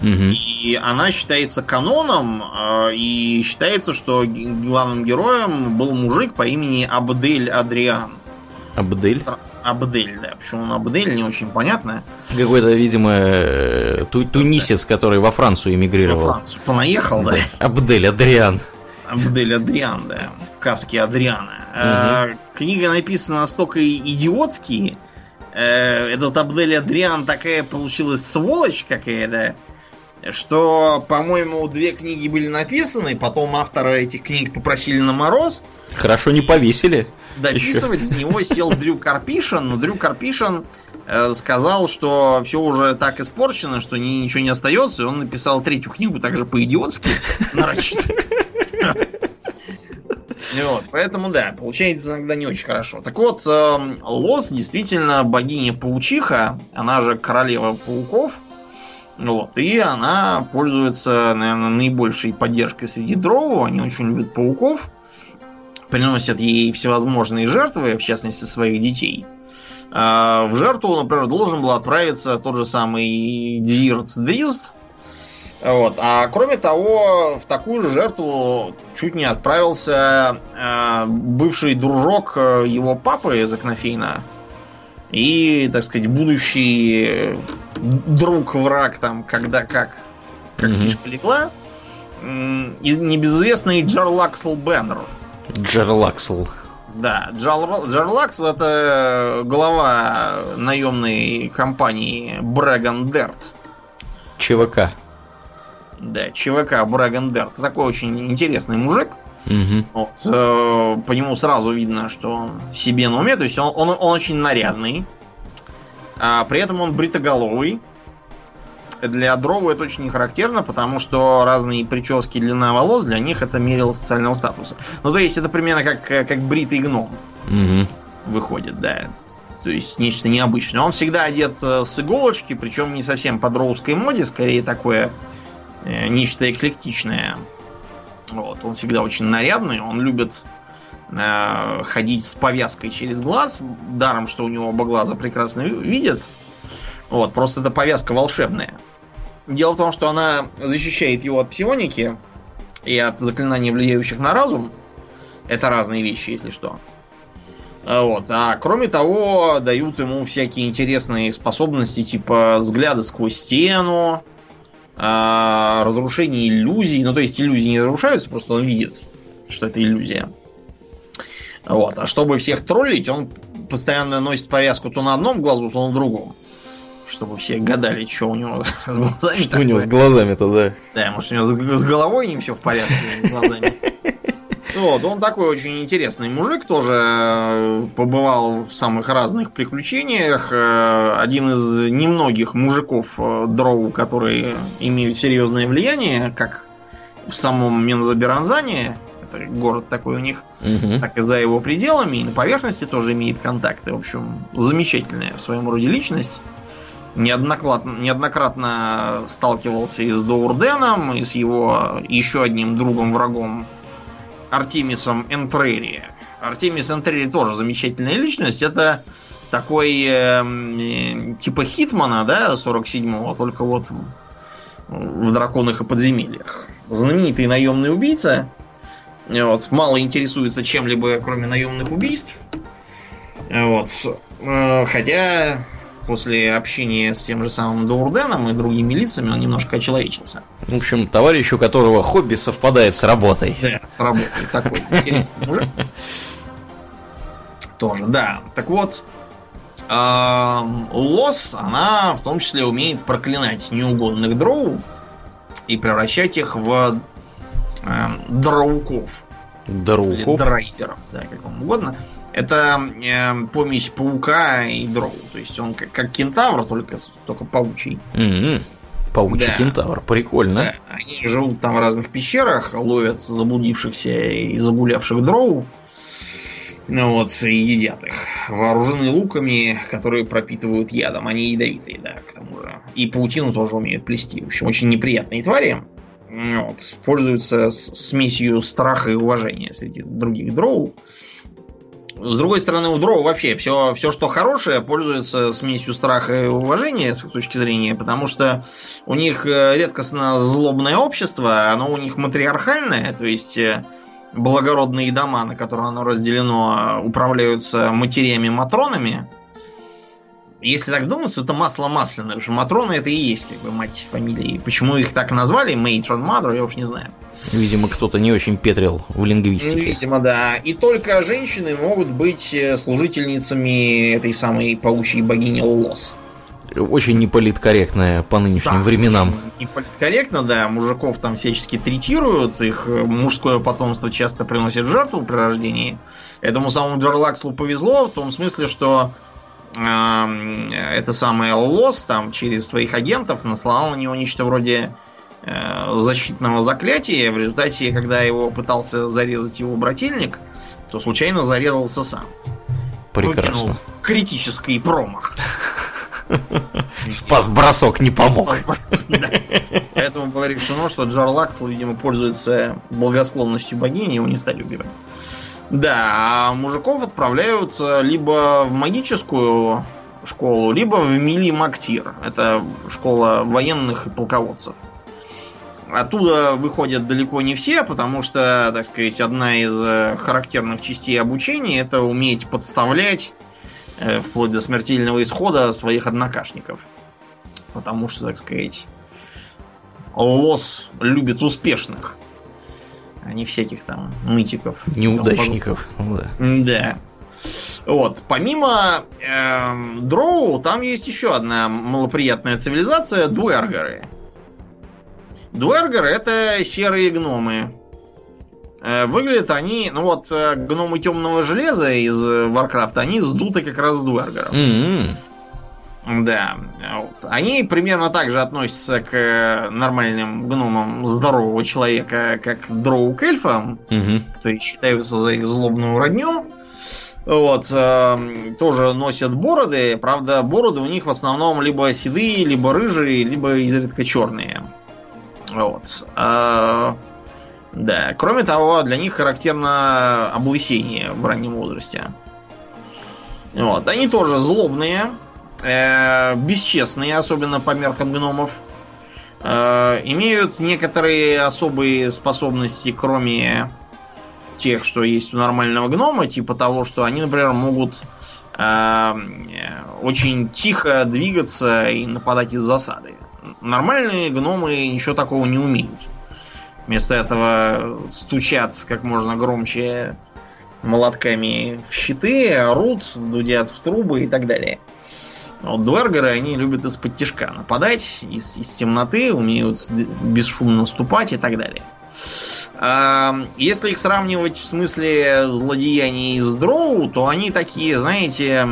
Угу. И она считается каноном, э, и считается, что главным героем был мужик по имени Абдель Адриан. Абдель? Абдель, да. Почему он Абдель, не очень понятно. Какой-то, видимо, э, ту тунисец, который во Францию эмигрировал. Во Францию понаехал, да. Абдель Адриан. Абдель Адриан, да. В каске Адриана. Угу. Книга написана настолько идиотски. Э, этот Абдель Адриан такая получилась сволочь какая-то что, по-моему, две книги были написаны, потом автора этих книг попросили на мороз. Хорошо не повесили. Дописывать с него сел Дрю Карпишин, но Дрю Карпишин э, сказал, что все уже так испорчено, что ни, ничего не остается, и он написал третью книгу также по-идиотски, [laughs] нарочито. [laughs] Вот, поэтому да, получается иногда не очень хорошо. Так вот, э, Лос действительно богиня-паучиха, она же королева пауков, вот. И она пользуется, наверное, наибольшей поддержкой среди дроу. Они очень любят пауков. Приносят ей всевозможные жертвы, в частности, своих детей. А в жертву, например, должен был отправиться тот же самый Дирт Дрист. Вот. А кроме того, в такую же жертву чуть не отправился э, бывший дружок его папы из Акнофейна, и, так сказать, будущий друг, враг там, когда как, как mm-hmm. фишка легла, и небезызвестный Джарлаксел Беннер. Джарлаксел. Да, Джарлаксел это глава наемной компании Брэган Дерт. ЧВК. Да, ЧВК Брэган Дерт. Такой очень интересный мужик. Угу. Вот, э, по нему сразу видно, что он себе на уме. То есть он, он, он очень нарядный. А при этом он бритоголовый. Для дрову это очень не характерно, потому что разные прически длина волос для них это мерило социального статуса. Ну, то есть это примерно как, как бритый гном. Угу. Выходит, да. То есть нечто необычное. Он всегда одет э, с иголочки, причем не совсем по дроуской моде, скорее такое э, нечто эклектичное. Вот, он всегда очень нарядный, он любит э, ходить с повязкой через глаз, даром, что у него оба глаза прекрасно видят. Вот, просто эта повязка волшебная. Дело в том, что она защищает его от псионики и от заклинаний, влияющих на разум. Это разные вещи, если что. Вот. А кроме того, дают ему всякие интересные способности, типа взгляда сквозь стену, а, разрушение иллюзий. Ну, то есть иллюзии не разрушаются, просто он видит, что это иллюзия. Вот. А чтобы всех троллить, он постоянно носит повязку то на одном глазу, то на другом. Чтобы все гадали, [laughs] что у него с глазами. Что такое. у него с глазами-то, да? Да, может, у него с головой не все в порядке с [laughs] глазами. Вот, он такой очень интересный мужик, тоже э, побывал в самых разных приключениях. Э, один из немногих мужиков э, дроу, которые имеют серьезное влияние, как в самом Мензаберанзане, это город такой у них, угу. так и за его пределами, и на поверхности тоже имеет контакты. В общем, замечательная в своем роде личность. Неоднократно, неоднократно сталкивался и с Доурденом, и с его еще одним другом-врагом Артемисом Энтрери. Артемис Энтрери тоже замечательная личность. Это такой э, типа Хитмана, да, 47-го, только вот в драконах и подземельях. Знаменитый наемный убийца. Вот, мало интересуется чем-либо, кроме наемных убийств. Вот. Э, хотя после общения с тем же самым Доурденом и другими лицами он немножко очеловечился. В общем, товарищ, у которого хобби совпадает с работой. Да, с работой. Такой интересный мужик. Тоже, да. Так вот, Лос, она в том числе умеет проклинать неугодных дроу и превращать их в дроуков. Дроуков? Драйдеров, да, как вам угодно. Это э, помесь паука и дроу. То есть он как, как кентавр, только, только паучий. Mm-hmm. Паучий да. кентавр, прикольно. Да. Они живут там в разных пещерах, ловят заблудившихся и загулявших дроу. Ну вот, и едят их. Вооружены луками, которые пропитывают ядом. Они ядовитые, да, к тому же. И паутину тоже умеют плести. В общем, очень неприятные твари. Вот, пользуются смесью страха и уважения среди других дроу. С другой стороны, у дроу вообще все, все, что хорошее, пользуется смесью страха и уважения с их точки зрения, потому что у них э, редкостно злобное общество, оно у них матриархальное, то есть э, благородные дома, на которые оно разделено, управляются матерями-матронами. Если так думать, это масло масляное, потому что Матрона это и есть как бы мать фамилии. Почему их так назвали, Matron Mother, я уж не знаю. Видимо, кто-то не очень петрил в лингвистике. Видимо, да. И только женщины могут быть э, служительницами этой самой паучьей богини Лос очень неполиткорректная по нынешним да, временам. Неполиткорректно, да. Мужиков там всячески третируют, их э, мужское потомство часто приносит жертву при рождении. Этому самому Джарлакслу повезло в том смысле, что это самое Лос там через своих агентов наслал на него нечто вроде э, защитного заклятия. В результате, когда его пытался зарезать его брательник, то случайно зарезался сам. Прекрасно. Выкинул критический промах. [laughs] Спас бросок не помог. Поэтому было решено, что Джарлакс, видимо, пользуется благосклонностью богини, его не стали убивать. Да, а мужиков отправляют либо в магическую школу, либо в Мили Мактир. Это школа военных и полководцев. Оттуда выходят далеко не все, потому что, так сказать, одна из э, характерных частей обучения это уметь подставлять Э, вплоть до смертельного исхода своих однокашников. Потому что, так сказать, Лос любит успешных, а не всяких там нытиков. Неудачников. Да. да. Вот. Помимо э, Дроу, там есть еще одна малоприятная цивилизация Дуэргеры. Дуэргеры это серые гномы. Э, выглядят они, ну вот э, гномы темного железа из Варкрафта, они сдуты как раз с дуэргеров. Mm-hmm. Да. Они примерно так же относятся к э, нормальным гномам здорового человека, как дроу к эльфам, mm-hmm. то есть считаются за их злобную родню. Вот, э, тоже носят бороды, правда, бороды у них в основном либо седые, либо рыжие, либо изредка черные. Вот. Э, да, кроме того, для них характерно облысение в раннем возрасте. Вот, они тоже злобные, э, бесчестные, особенно по меркам гномов. Э, имеют некоторые особые способности, кроме тех, что есть у нормального гнома, типа того, что они, например, могут э, очень тихо двигаться и нападать из засады. Нормальные гномы ничего такого не умеют. Вместо этого стучат как можно громче молотками в щиты, орут, дудят в трубы и так далее. Вот дуэргеры, они любят из-под тяжка нападать, из, из темноты, умеют бесшумно ступать и так далее. А, если их сравнивать в смысле злодеяний с дроу, то они такие, знаете...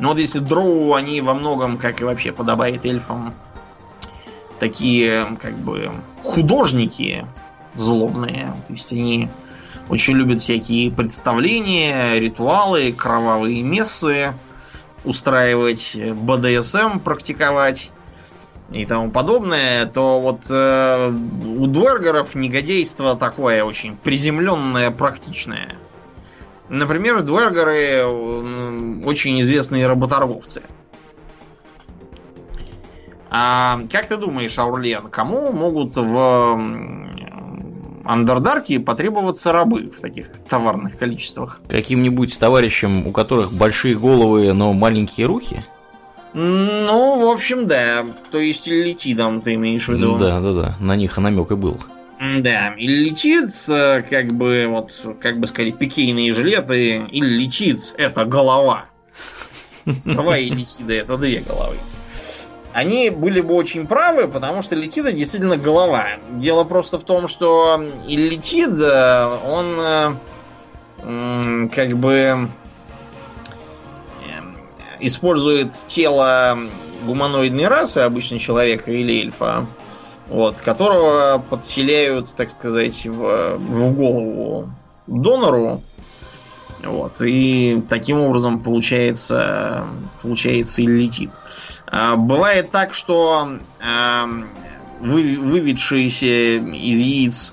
Ну вот если дроу, они во многом, как и вообще подобает эльфам, такие, как бы, художники злобные. То есть они очень любят всякие представления, ритуалы, кровавые мессы устраивать, БДСМ практиковать и тому подобное, то вот э, у Дуэргеров негодейство такое очень приземленное, практичное. Например, Дуэргеры очень известные работорговцы. А как ты думаешь, Аурлен, кому могут в Андердарке потребоваться рабы в таких товарных количествах? Каким-нибудь товарищам, у которых большие головы, но маленькие руки? Ну, в общем, да. То есть летидом ты имеешь в виду. Да, да, да. На них намек и был. Да, или летит, э, как бы, вот, как бы сказать, пикейные жилеты, или летит, это голова. [laughs] Два и летида, это две головы. Они были бы очень правы, потому что летида действительно голова. Дело просто в том, что Иллитид, он э, как бы использует тело гуманоидной расы, обычно человека или эльфа, вот, которого подселяют, так сказать, в, в голову донору. Вот, и таким образом получается, получается и летит. Бывает так, что вы, выведшиеся из яиц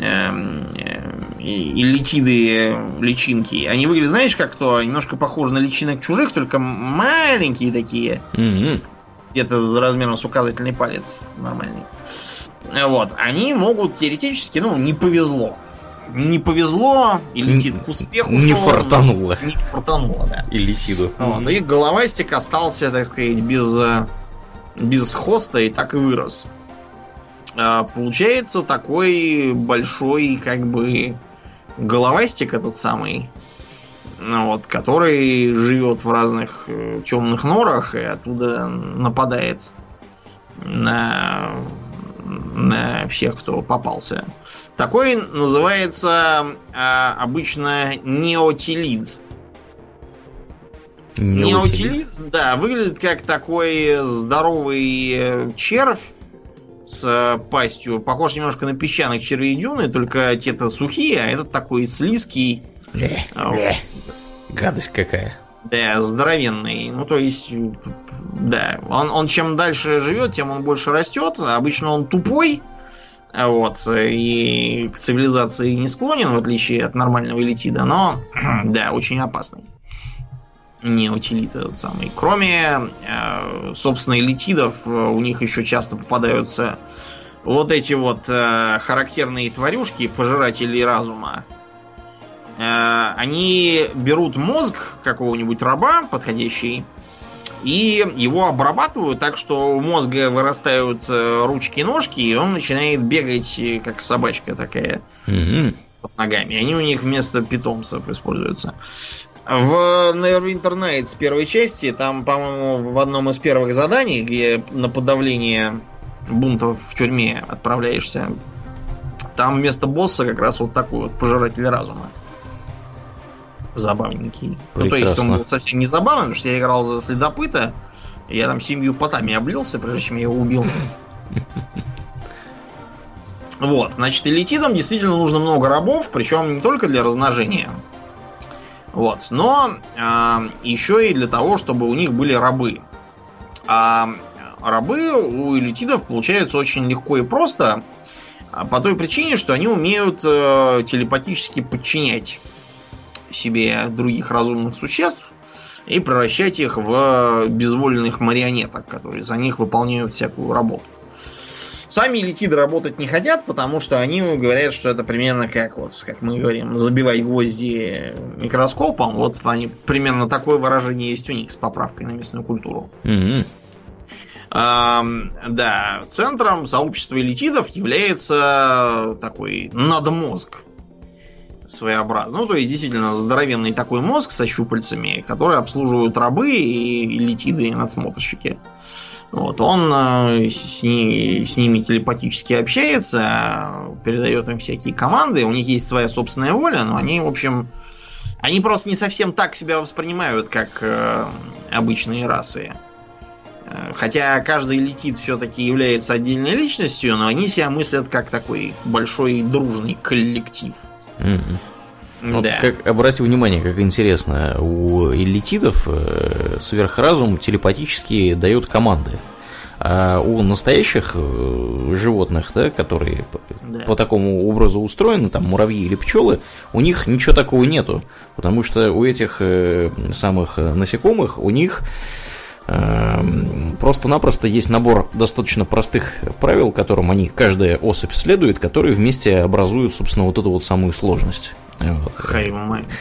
эм, э, и летиды личинки, они выглядят, знаешь, как то немножко похожи на личинок чужих, только маленькие такие. Mm-hmm где-то размером с указательный палец нормальный. Вот, они могут теоретически, ну, не повезло. Не повезло, и летит к успеху. Не фартануло. Не фартануло, да. И летиду. Вот, и головастик остался, так сказать, без, э, без хоста и так и вырос. А, получается такой большой, как бы, головастик этот самый, ну вот, который живет в разных э, темных норах и оттуда нападает на, на всех, кто попался. Такой называется а, обычно неотилид. Неотилид, да, выглядит как такой здоровый э, червь с пастью. Похож немножко на песчаных червей дюны, только те-то сухие, а этот такой слизкий Гадость какая. Да, здоровенный. Ну, то есть, да, он, он чем дальше живет, тем он больше растет. Обычно он тупой, вот, и к цивилизации не склонен, в отличие от нормального элитида, но, [clears throat] да, очень опасный. Не утилит этот самый. Кроме, э, собственно, элитидов, у них еще часто попадаются вот эти вот э, характерные тварюшки, пожиратели разума, Э, они берут мозг какого-нибудь раба подходящий и его обрабатывают так, что у мозга вырастают э, ручки и ножки, и он начинает бегать, э, как собачка такая, mm-hmm. под ногами. Они у них вместо питомцев используются. В Neverwinter Nights первой части, там, по-моему, в одном из первых заданий, где на подавление бунтов в тюрьме отправляешься, там вместо босса как раз вот такой вот пожиратель разума забавненький. Прекрасно. Ну, то есть он был совсем не забавный, потому что я играл за следопыта, я там семью потами облился, прежде чем я его убил. [laughs] Вот, значит, элитидам действительно нужно много рабов, причем не только для размножения. Вот, но э, еще и для того, чтобы у них были рабы. А рабы у элитидов получаются очень легко и просто, а, по той причине, что они умеют э, телепатически подчинять себе других разумных существ и превращать их в безвольных марионеток, которые за них выполняют всякую работу. Сами летиды работать не хотят, потому что они говорят, что это примерно как вот, как мы говорим, забивать гвозди микроскопом. Вот они примерно такое выражение есть у них с поправкой на местную культуру. Mm-hmm. А, да, центром сообщества элитидов является такой надмозг своеобразно. Ну, то есть, действительно, здоровенный такой мозг со щупальцами, которые обслуживают рабы и летиды и надсмотрщики. Вот, он э, с, с ними телепатически общается, передает им всякие команды, у них есть своя собственная воля, но они, в общем, они просто не совсем так себя воспринимают, как э, обычные расы. Э, хотя каждый летит все-таки является отдельной личностью, но они себя мыслят как такой большой дружный коллектив. Mm-hmm. Вот как, обратите внимание, как интересно, у элитидов э, сверхразум телепатически дает команды. А у настоящих э, животных, да, которые да. по такому образу устроены, там муравьи или пчелы, у них ничего такого нету. Потому что у этих э, самых насекомых, у них просто-напросто есть набор достаточно простых правил, которым они, каждая особь следует, которые вместе образуют, собственно, вот эту вот самую сложность Вот.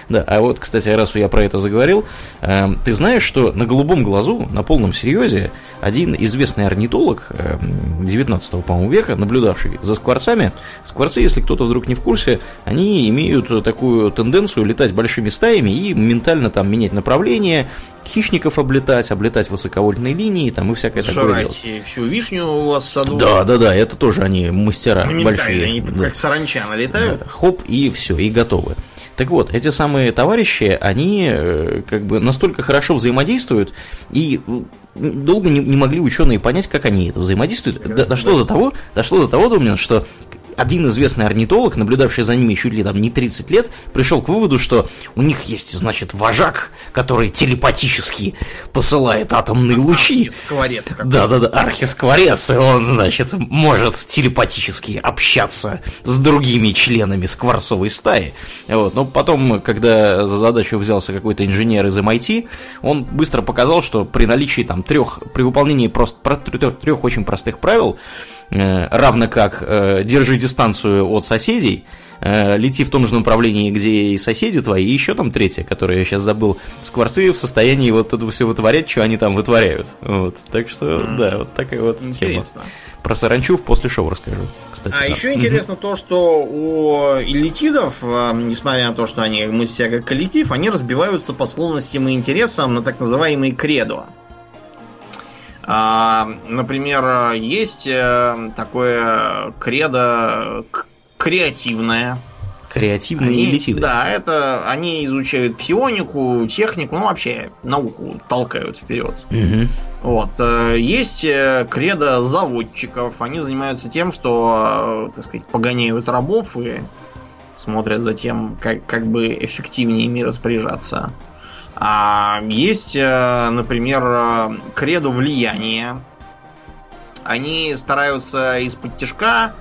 Да, а вот, кстати, раз я про это заговорил, э, ты знаешь, что на голубом глазу, на полном серьезе, один известный орнитолог э, 19 по-моему, века, наблюдавший за скворцами, скворцы, если кто-то вдруг не в курсе, они имеют такую тенденцию летать большими стаями и ментально там менять направление, хищников облетать, облетать высоковольтные линии там и всякое такое делать. всю вишню у вас в саду. Да, да, да, это тоже они мастера Моментально, большие. Они да. как саранча налетают. Да, хоп, и все, и готовы. Так вот, эти самые товарищи, они э, как бы настолько хорошо взаимодействуют, и долго не, не могли ученые понять, как они это взаимодействуют. До- Дошло до того, дошло до того, Домнин, что один известный орнитолог, наблюдавший за ними чуть ли там не 30 лет, пришел к выводу, что у них есть, значит, вожак, который телепатически посылает атомные лучи. Скворец какой. Да, да, да, архискворец, и он, значит, может телепатически общаться с другими членами скворцовой стаи. Вот. Но потом, когда за задачу взялся какой-то инженер из MIT, он быстро показал, что при наличии там трех, при выполнении просто трех очень простых правил, равно как э, держи дистанцию от соседей, э, лети в том же направлении, где и соседи твои, и еще там третье, которое я сейчас забыл, скворцы в состоянии вот это все вытворять, что они там вытворяют. Вот. Так что, да, вот такая вот тема. Интересно. Про саранчу в после шоу расскажу. Кстати, А да. еще интересно то, что у элитидов, э, несмотря на то, что они мы себя как коллектив, они разбиваются по склонностям и интересам на так называемые кредо. А, например, есть э, такое кредо креативное. Креативные Они- элитиды. Да, это они изучают псионику, технику, ну вообще науку толкают вперед. Мгм. Вот. э, Есть э, кредо заводчиков. Они занимаются тем, что, так сказать, погоняют рабов и смотрят за тем, как, как бы эффективнее ими распоряжаться. А есть, э, например, э, кредо влияния. Они стараются из-под тяжка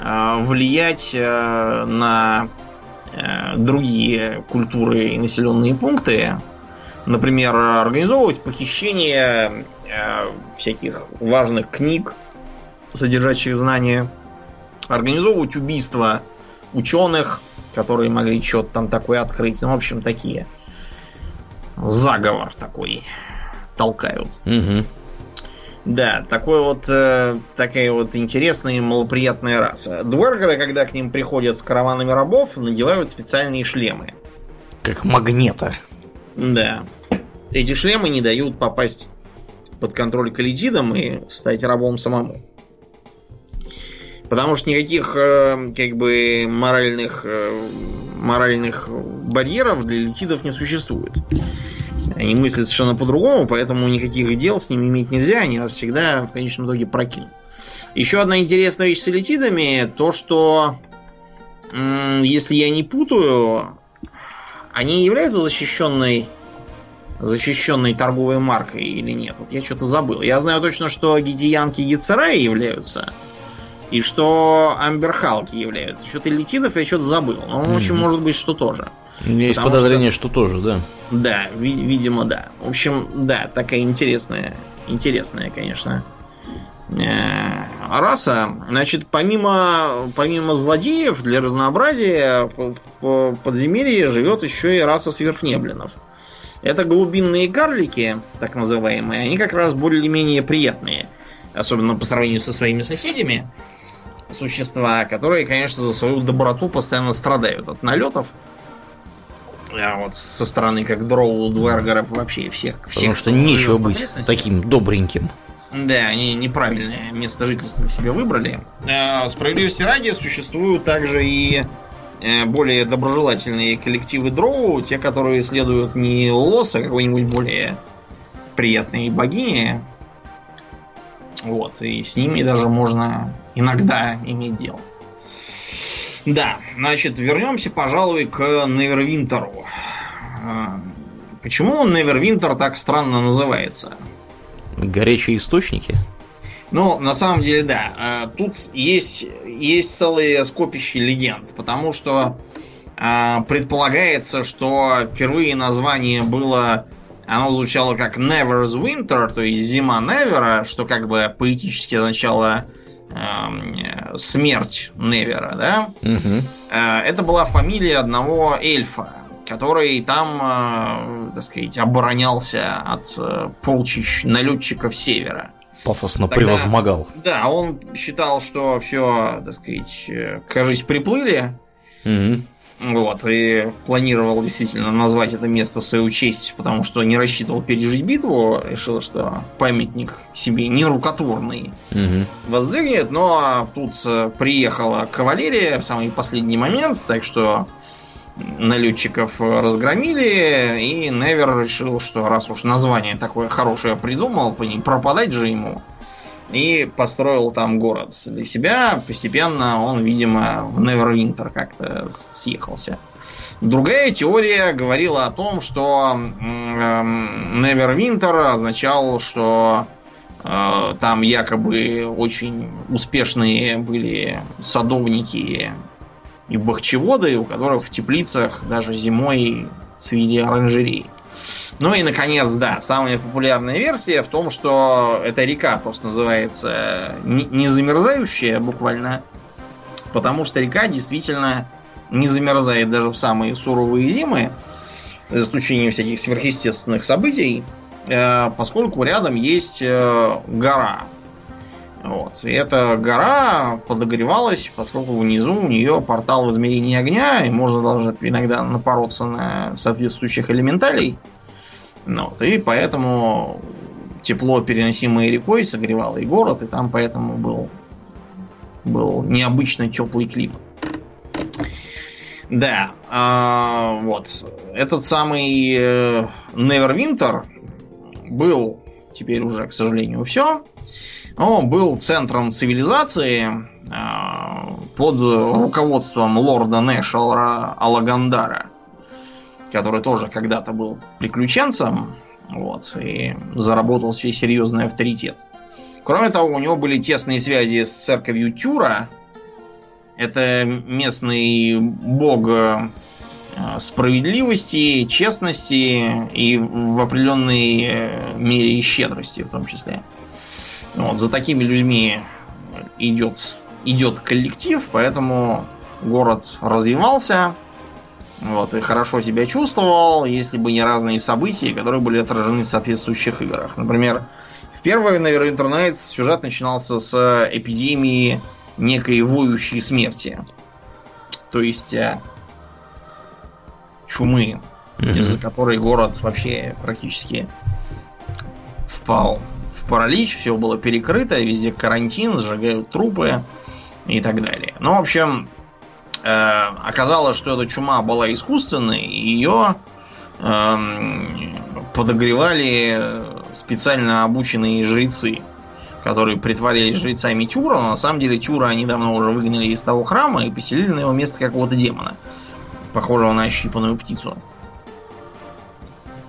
э, влиять на другие культуры и населенные пункты. Например, организовывать похищение всяких важных книг, содержащих знания. Организовывать убийства ученых, которые могли что-то там такое открыть. Ну, в общем, такие. Заговор такой толкают. Мгм. Да, такой вот, э, такая вот интересная и малоприятная раса. Дуэргеры, когда к ним приходят с караванами рабов, надевают специальные шлемы. Как магнета. Да. Эти шлемы не дают попасть под контроль калитидам и стать рабом самому. Потому что никаких э, как бы моральных э, моральных барьеров для литидов не существует. Они мыслят совершенно по-другому, поэтому никаких дел с ними иметь нельзя, они нас всегда в конечном итоге прокинут. Еще одна интересная вещь с элитидами, то что, если я не путаю, они являются защищенной защищенной торговой маркой или нет? Вот я что-то забыл. Я знаю точно, что гидиянки и гицераи являются. И что амберхалки являются. Что-то литидов я что-то забыл. Но, в общем, может быть, что тоже. У меня есть подозрение, что... тоже, да. Да, ви- видимо, да. В общем, да, такая интересная, интересная, конечно, э, раса. Значит, помимо, помимо злодеев, для разнообразия в в подземелье живет еще и раса сверхнеблинов. Это глубинные карлики, так называемые, они как раз более-менее приятные. Особенно по сравнению со своими соседями. Существа, которые, конечно, за свою доброту постоянно страдают от налетов. А вот со стороны как дроу, дуэргеров вообще всех. Потому всех, что кто нечего быть таким добреньким. Да, они неправильное место жительства себе выбрали. А, Справедливости ради существуют также и э, более доброжелательные коллективы дроу, те, которые следуют не лос, а какой-нибудь более приятной богине. Вот, и с ними даже можно иногда иметь дело. Да, значит, вернемся, пожалуй, к Невервинтеру. А, Почему Невервинтер так странно называется? Горячие источники. Ну, на самом деле, да. А, Тут есть, есть целые скопища легенд, потому что а, предполагается, что впервые название было... Оно звучало как Never's Winter, то есть зима Невера, что как бы поэтически означало эм, смерть Невера, да? Мгм. Э, Это была фамилия одного эльфа, который там, э, так сказать, оборонялся от э, полчищ налетчиков севера. Пафосно Тогда- превозмогал. Да, он считал, что все, так сказать, э, кажись, приплыли, Мгм. Вот, и планировал действительно назвать это место в свою честь, потому что не рассчитывал пережить битву, решил, что памятник себе нерукотворный Мгм. воздвигнет, но тут э, приехала кавалерия в самый последний момент, так что налетчиков разгромили, и Невер решил, что раз уж название такое хорошее придумал, не пропадать же ему. И построил там город для себя. Постепенно он, видимо, в Невервинтер как-то съехался. Другая теория говорила о том, что м, Невервинтер означал, что э, там якобы очень успешные были садовники и бахчеводы, у которых в теплицах даже зимой цвели оранжереи. Ну и, наконец, да, самая популярная версия в том, что эта река просто называется не не замерзающая буквально, потому что река действительно не замерзает даже в самые суровые зимы, за исключением всяких сверхъестественных событий, э, поскольку рядом есть э, гора. Вот. И эта гора подогревалась, поскольку внизу у нее портал в измерении огня, и можно даже иногда напороться на соответствующих элементалей. Ну, вот. И поэтому тепло, переносимое рекой, согревало и город, и там поэтому был, был необычно теплый климат. Да, а, вот. Этот самый э, Neverwinter был теперь уже, к сожалению, все. Он был центром цивилизации а, под руководством лорда Нэшала Алагандара, который тоже когда-то был приключенцем, вот, и заработал себе серьезный авторитет. Кроме того, у него были тесные связи с церковью Тюра. Это местный бог э, справедливости, честности и в определенной э, мере и щедрости в том числе. Вот, за такими людьми идет, идет коллектив, поэтому город развивался, вот, и хорошо себя чувствовал, если бы не разные события, которые были отражены в соответствующих играх. Например, в первой Neverwinter Nights сюжет начинался с эпидемии некой воющей смерти. То есть э, чумы, из-за которой город вообще практически впал в паралич, все было перекрыто, везде карантин, сжигают трупы и так далее. Ну, в общем, э, оказалось, что эта чума была искусственной, и ее эм, подогревали специально обученные жрецы, которые притворялись жрецами Тюра, но на самом деле Тюра они давно уже выгнали из того храма и поселили на его место какого-то демона, похожего на ощипанную птицу.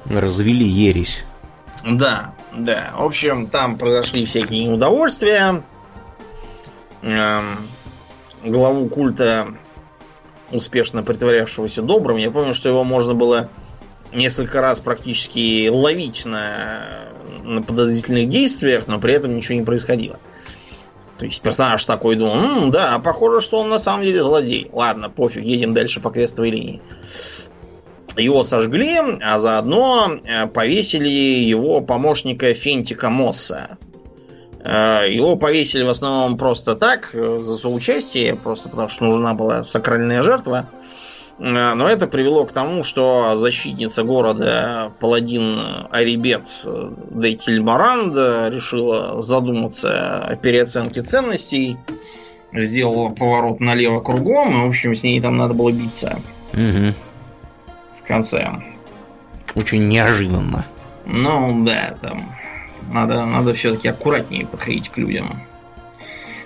Развели ересь. Да, да. В общем, там произошли всякие неудовольствия. Эм, главу культа, успешно притворявшегося добрым, я помню, что его можно было несколько раз практически ловить на, на подозрительных действиях, но при этом ничего не происходило. То есть персонаж такой думал, «М, да, похоже, что он на самом деле злодей. Ладно, пофиг, едем дальше по квестовой линии. Его сожгли, а заодно э, повесили его помощника Фентика Мосса. Э, Его повесили в основном просто так, э, за соучастие, просто потому что нужна была сакральная жертва. Э, Но это привело к тому, что защитница города Паладин Арибет Дейтильбаранда решила задуматься о переоценке ценностей, сделала поворот налево кругом, и, в общем, с ней там надо было биться Мгм. в конце. Очень неожиданно. Ну да, там надо, надо все-таки аккуратнее подходить к людям.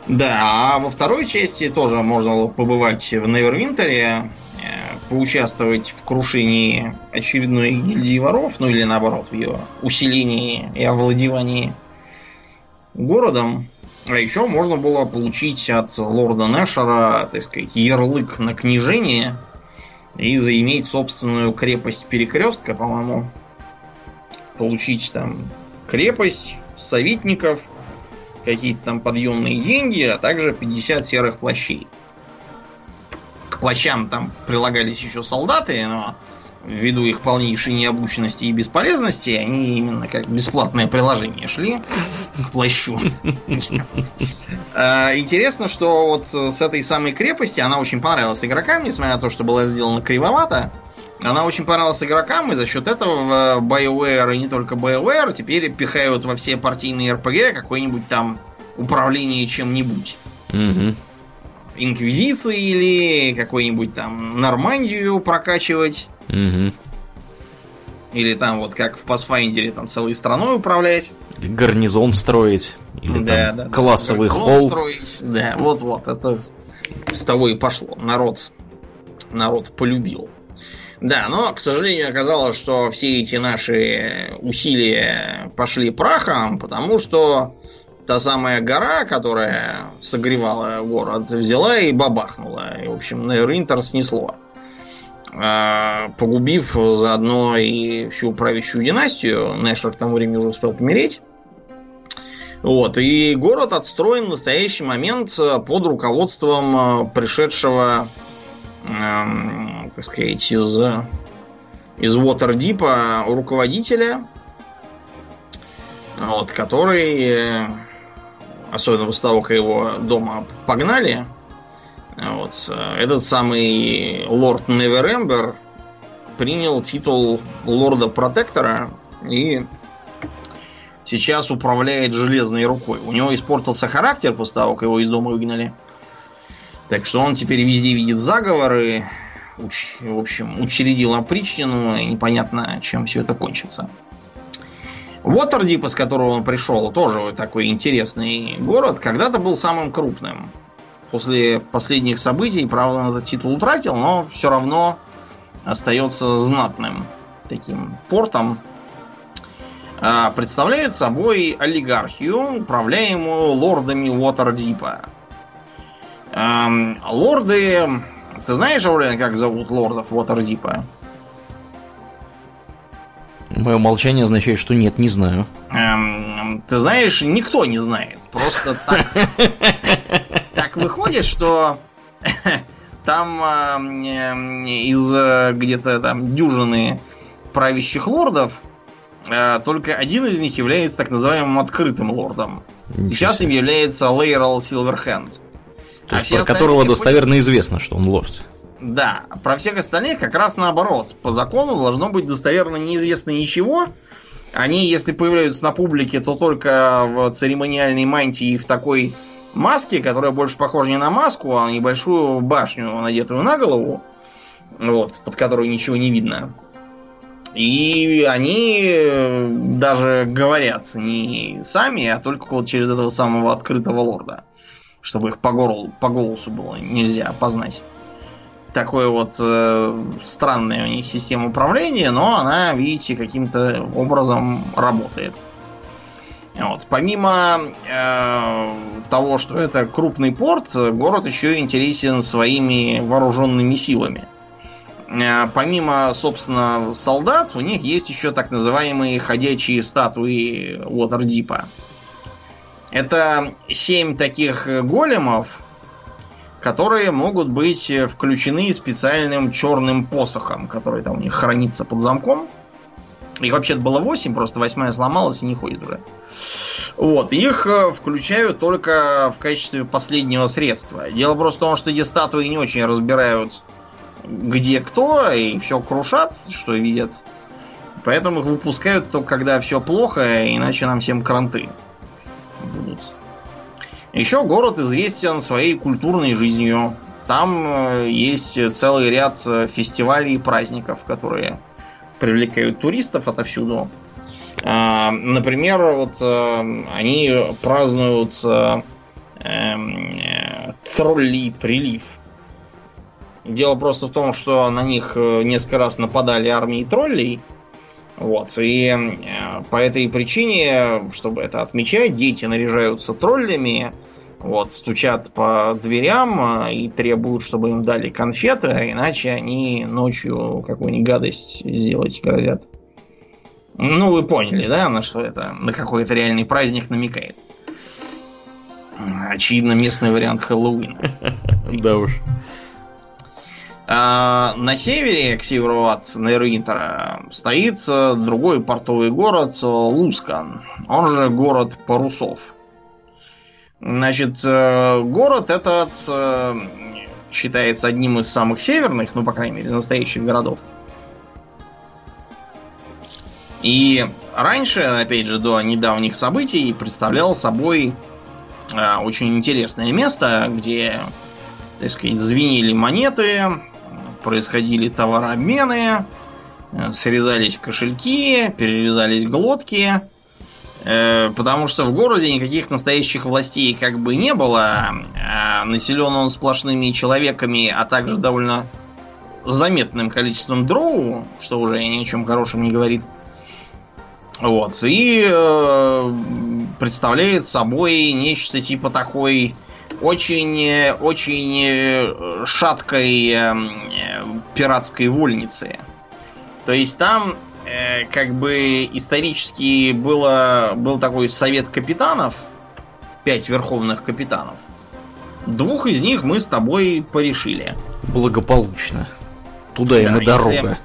Да, а во второй части тоже можно побывать в Невервинтере, э, поучаствовать в крушении очередной гильдии воров, ну или наоборот, в ее усилении и овладевании городом. А еще можно было получить от лорда Нэшера, так сказать, ярлык на княжение и заиметь собственную крепость перекрестка, по-моему. Получить там крепость, советников какие-то там подъемные деньги, а также 50 серых плащей. К плащам там прилагались еще солдаты, но ввиду их полнейшей необученности и бесполезности, они именно как бесплатное приложение шли к плащу. А, интересно, что вот с этой самой крепости она очень понравилась игрокам, несмотря на то, что была сделана кривовато. Она очень понравилась игрокам, и за счет этого в BioWare и не только BioWare теперь пихают во все партийные RPG какое-нибудь там управление чем-нибудь. Угу. Инквизиции или какой-нибудь там Нормандию прокачивать. Угу. Или там вот как в Pathfinder там целой страной управлять. Гарнизон строить. Или да, там да, да. классовый холл. строить. Да, вот-вот, это с того и пошло. Народ, народ полюбил. Да, но, к сожалению, оказалось, что все эти наши усилия пошли прахом, потому что та самая гора, которая согревала город, взяла и бабахнула. И, в общем, Нейринтер снесло. А, Погубив заодно и всю правящую династию, Нэшер к тому времени уже успел помереть. Вот, и город отстроен в настоящий момент под руководством э, пришедшего, эм, так сказать, из, из Waterdeep руководителя, вот, который, э, особенно после того, как его дома погнали, вот, этот самый лорд Неверембер принял титул лорда-протектора и сейчас управляет железной рукой. У него испортился характер после того, как его из дома выгнали. Так что он теперь везде видит заговоры. уч- в общем, учредил опричнину. и Непонятно, чем все это кончится. Уотердип, из которого он пришел, тоже такой интересный город, когда-то был самым крупным. После последних событий, правда, он этот титул утратил, но все равно остается знатным таким портом, а, представляет собой олигархию, управляемую лордами Уотердипа. Эм, Лорды... Ты знаешь, Аурен, как зовут лордов Уотердипа? Мое молчание означает, что нет, не знаю. Эм, Ты знаешь, никто не знает. Просто так, [laughs] так выходит, что там эм, из э, где-то там дюжины правящих лордов э, только один из них является так называемым открытым лордом. Сейчас им является Лейрал Силверхенд. То есть все про которого достоверно известно, что он лорд. Да, про всех остальных как раз наоборот. По закону должно быть достоверно неизвестно ничего. Они, если появляются на публике, то только в церемониальной мантии и в такой маске, которая больше похожа не на маску, а на небольшую башню, надетую на голову, вот, под которой ничего не видно. И они э, даже говорят не сами, а только вот через этого самого открытого лорда. Чтобы их по, горлу, по голосу было нельзя опознать такой вот э, странная у них система управления, но она, видите, каким-то образом работает. Вот. Помимо э, того, что это крупный порт, город еще интересен своими вооруженными силами. Э, помимо, собственно, солдат, у них есть еще так называемые ходячие статуи Уотердипа. Это семь таких големов, которые могут быть э, включены специальным черным посохом, который там у них хранится под замком. Их вообще-то было 8, просто восьмая сломалась и не ходит уже. Вот, их э, включают только в качестве последнего средства. Дело просто в том, что эти статуи не очень разбирают, где кто, и все крушат, что видят. Поэтому их выпускают только когда все плохо, иначе нам всем кранты будут. Еще город известен своей культурной жизнью. Там э, есть целый ряд э, фестивалей и праздников, которые привлекают туристов отовсюду. А, Например, вот э, они празднуют эм, троллей прилив. Дело просто в том, что на них несколько раз нападали армии троллей. Вот, и э, по этой причине, чтобы это отмечать, дети наряжаются троллями, вот, стучат по дверям э, и требуют, чтобы им дали конфеты, иначе они ночью какую-нибудь гадость сделать грозят. Ну, вы поняли, да, на что это, на какой-то реальный праздник намекает. Очевидно, местный вариант Хэллоуина. [laughs] Да уж. А, на севере, к северу от Нейрвинтера, стоит э, другой портовый город э, Лускан. Он же город парусов. Значит, э, город этот считается одним из самых северных, ну, по крайней мере, настоящих городов. И раньше, опять же, до недавних событий, представлял собой очень интересное место, где, так сказать, звенели монеты, происходили товарообмены, э, срезались кошельки, перерезались глотки, э, потому что в городе никаких настоящих властей как бы не было, а населен он сплошными человеками, а также довольно заметным количеством дроу, что уже ни о чем хорошем не говорит. Вот. И э, представляет собой нечто типа такой очень, очень э, шаткой э, пиратской вольницы. То есть там э, как бы исторически было, был такой совет капитанов, пять верховных капитанов. Двух из них мы с тобой порешили. Благополучно. Туда им да, и дорога. Если,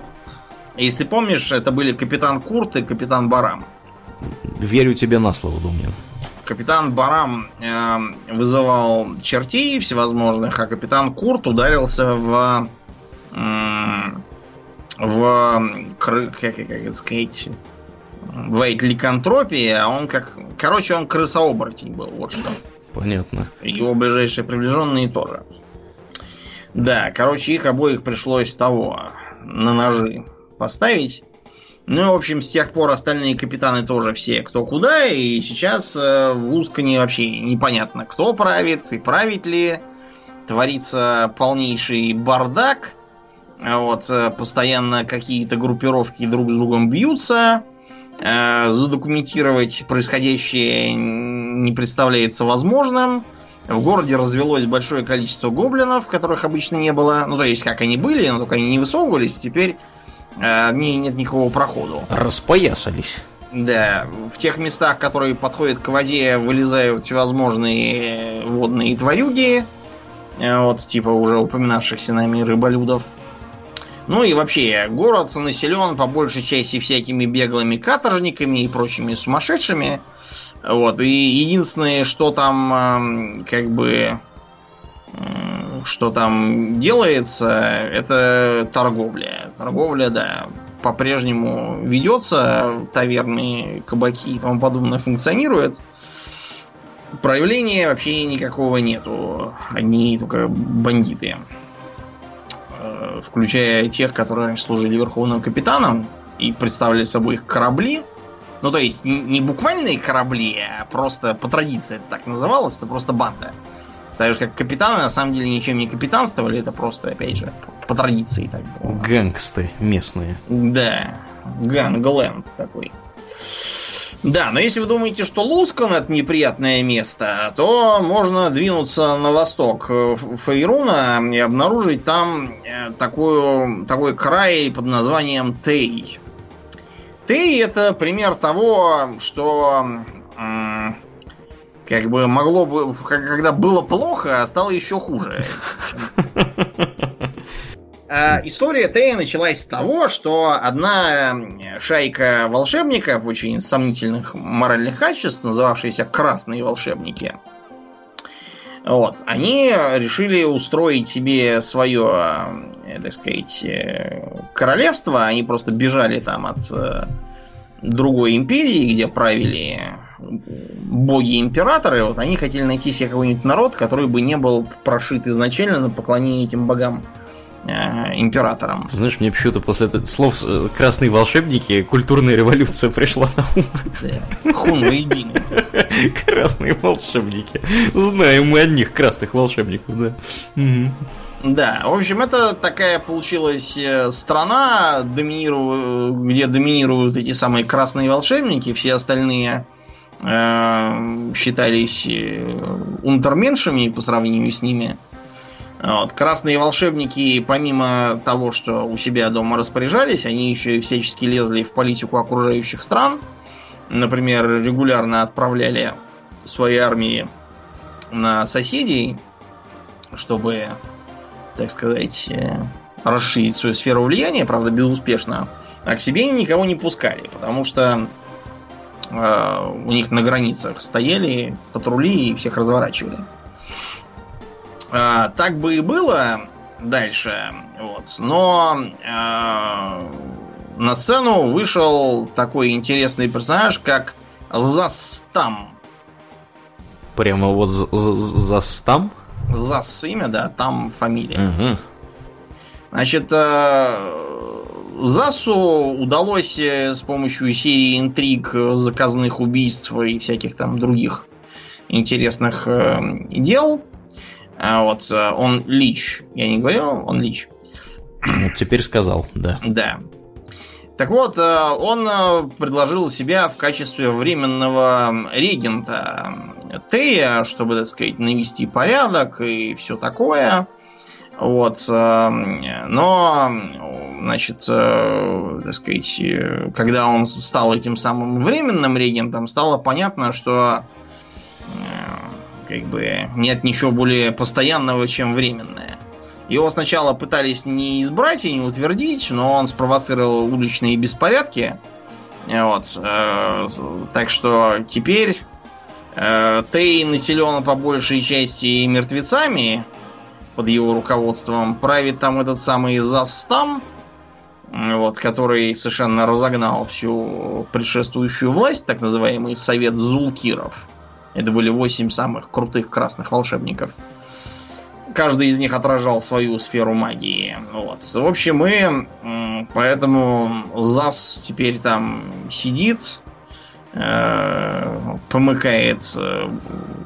если помнишь, это были капитан Курт и капитан Барам. Верю тебе на слово, Думнин капитан Барам э, вызывал чертей всевозможных, а капитан Курт ударился в э, в как, как это сказать в ликантропии, а он как... Короче, он крысооборотень был, вот что. Понятно. Его ближайшие приближенные тоже. Да, короче, их обоих пришлось того на ножи поставить. Ну, в общем, с тех пор остальные капитаны тоже все кто куда, и сейчас э, в Лускане вообще непонятно, кто правит и правит ли. Творится полнейший бардак. Вот, э, постоянно какие-то группировки друг с другом бьются. Э, задокументировать происходящее не представляется возможным. В городе развелось большое количество гоблинов, которых обычно не было. Ну, то есть, как они были, но только они не высовывались. Теперь э, не, нет никакого проходу. Распоясались. Да, в тех местах, которые подходят к воде, вылезают всевозможные водные тварюги. Э, вот, типа уже упоминавшихся нами рыболюдов. Ну и вообще, город населен по большей части всякими беглыми каторжниками и прочими сумасшедшими. Вот, и единственное, что там как бы что там делается, это торговля. Торговля, да, по-прежнему ведется, таверны, кабаки и тому подобное функционируют. Проявления вообще никакого нету. Одни только бандиты. Э, включая тех, которые раньше служили верховным капитаном и представляли собой их корабли. Ну, то есть, не буквальные корабли, а просто по традиции это так называлось, это просто банда. Так же, как капитаны, на самом деле, ничем не капитанствовали, это просто, опять же, по традиции так было. Гэнгсты местные. Да, гангленд такой. Да, но если вы думаете, что Лускан это неприятное место, то можно двинуться на восток Фейруна и обнаружить там э, такую, такой край под названием Тей. Тей это пример того, что как бы могло бы, когда было плохо, а стало еще хуже. А история Тея началась с того, что одна шайка волшебников очень сомнительных моральных качеств, называвшаяся Красные волшебники, вот, они решили устроить себе свое, э, так сказать, э, королевство. Они просто бежали там от э, другой империи, где правили боги-императоры, вот они хотели найти себе какой-нибудь народ, который бы не был прошит изначально на поклонение этим богам э, императорам. Ты знаешь, мне почему-то после слов э, «красные волшебники» культурная революция пришла на ум. Да. Хун. [laughs] Красные волшебники. Знаем мы одних красных волшебников, да. Да, в общем, это такая получилась э, страна, доминиру... где доминируют эти самые красные волшебники, все остальные считались э, унтерменшами по сравнению с ними. Вот. Красные волшебники, помимо того, что у себя дома распоряжались, они еще и всячески лезли в политику окружающих стран. Например, регулярно отправляли свои армии на соседей, чтобы, так сказать, э, расширить свою сферу влияния, правда, безуспешно, а к себе никого не пускали, потому что э, у них на границах стояли патрули и всех разворачивали. Э, так бы и было дальше, вот, но э, на сцену вышел такой интересный персонаж, как Застам. Прямо вот Застам? Зас имя, да, там фамилия. Угу. Значит, э, Засу удалось э, с помощью серии интриг, заказных убийств и всяких там других интересных э, дел. А вот он лич. Я не говорил, он лич. Ну, теперь сказал, да. Да. Так вот, он предложил себя в качестве временного регента Тея, чтобы, так сказать, навести порядок и все такое. Вот. Э, но, значит, э, так сказать, когда он стал этим самым временным регентом, стало понятно, что э, как бы нет ничего более постоянного, чем временное. Его сначала пытались не избрать и не утвердить, но он спровоцировал уличные беспорядки. Вот. Так что теперь Тей населен по большей части мертвецами, под его руководством правит там этот самый Застам, вот, который совершенно разогнал всю предшествующую власть, так называемый Совет Зулкиров. Это были восемь самых крутых красных волшебников. Каждый из них отражал свою сферу магии. Вот. В общем, и поэтому ЗАС теперь там сидит, э, помыкает э,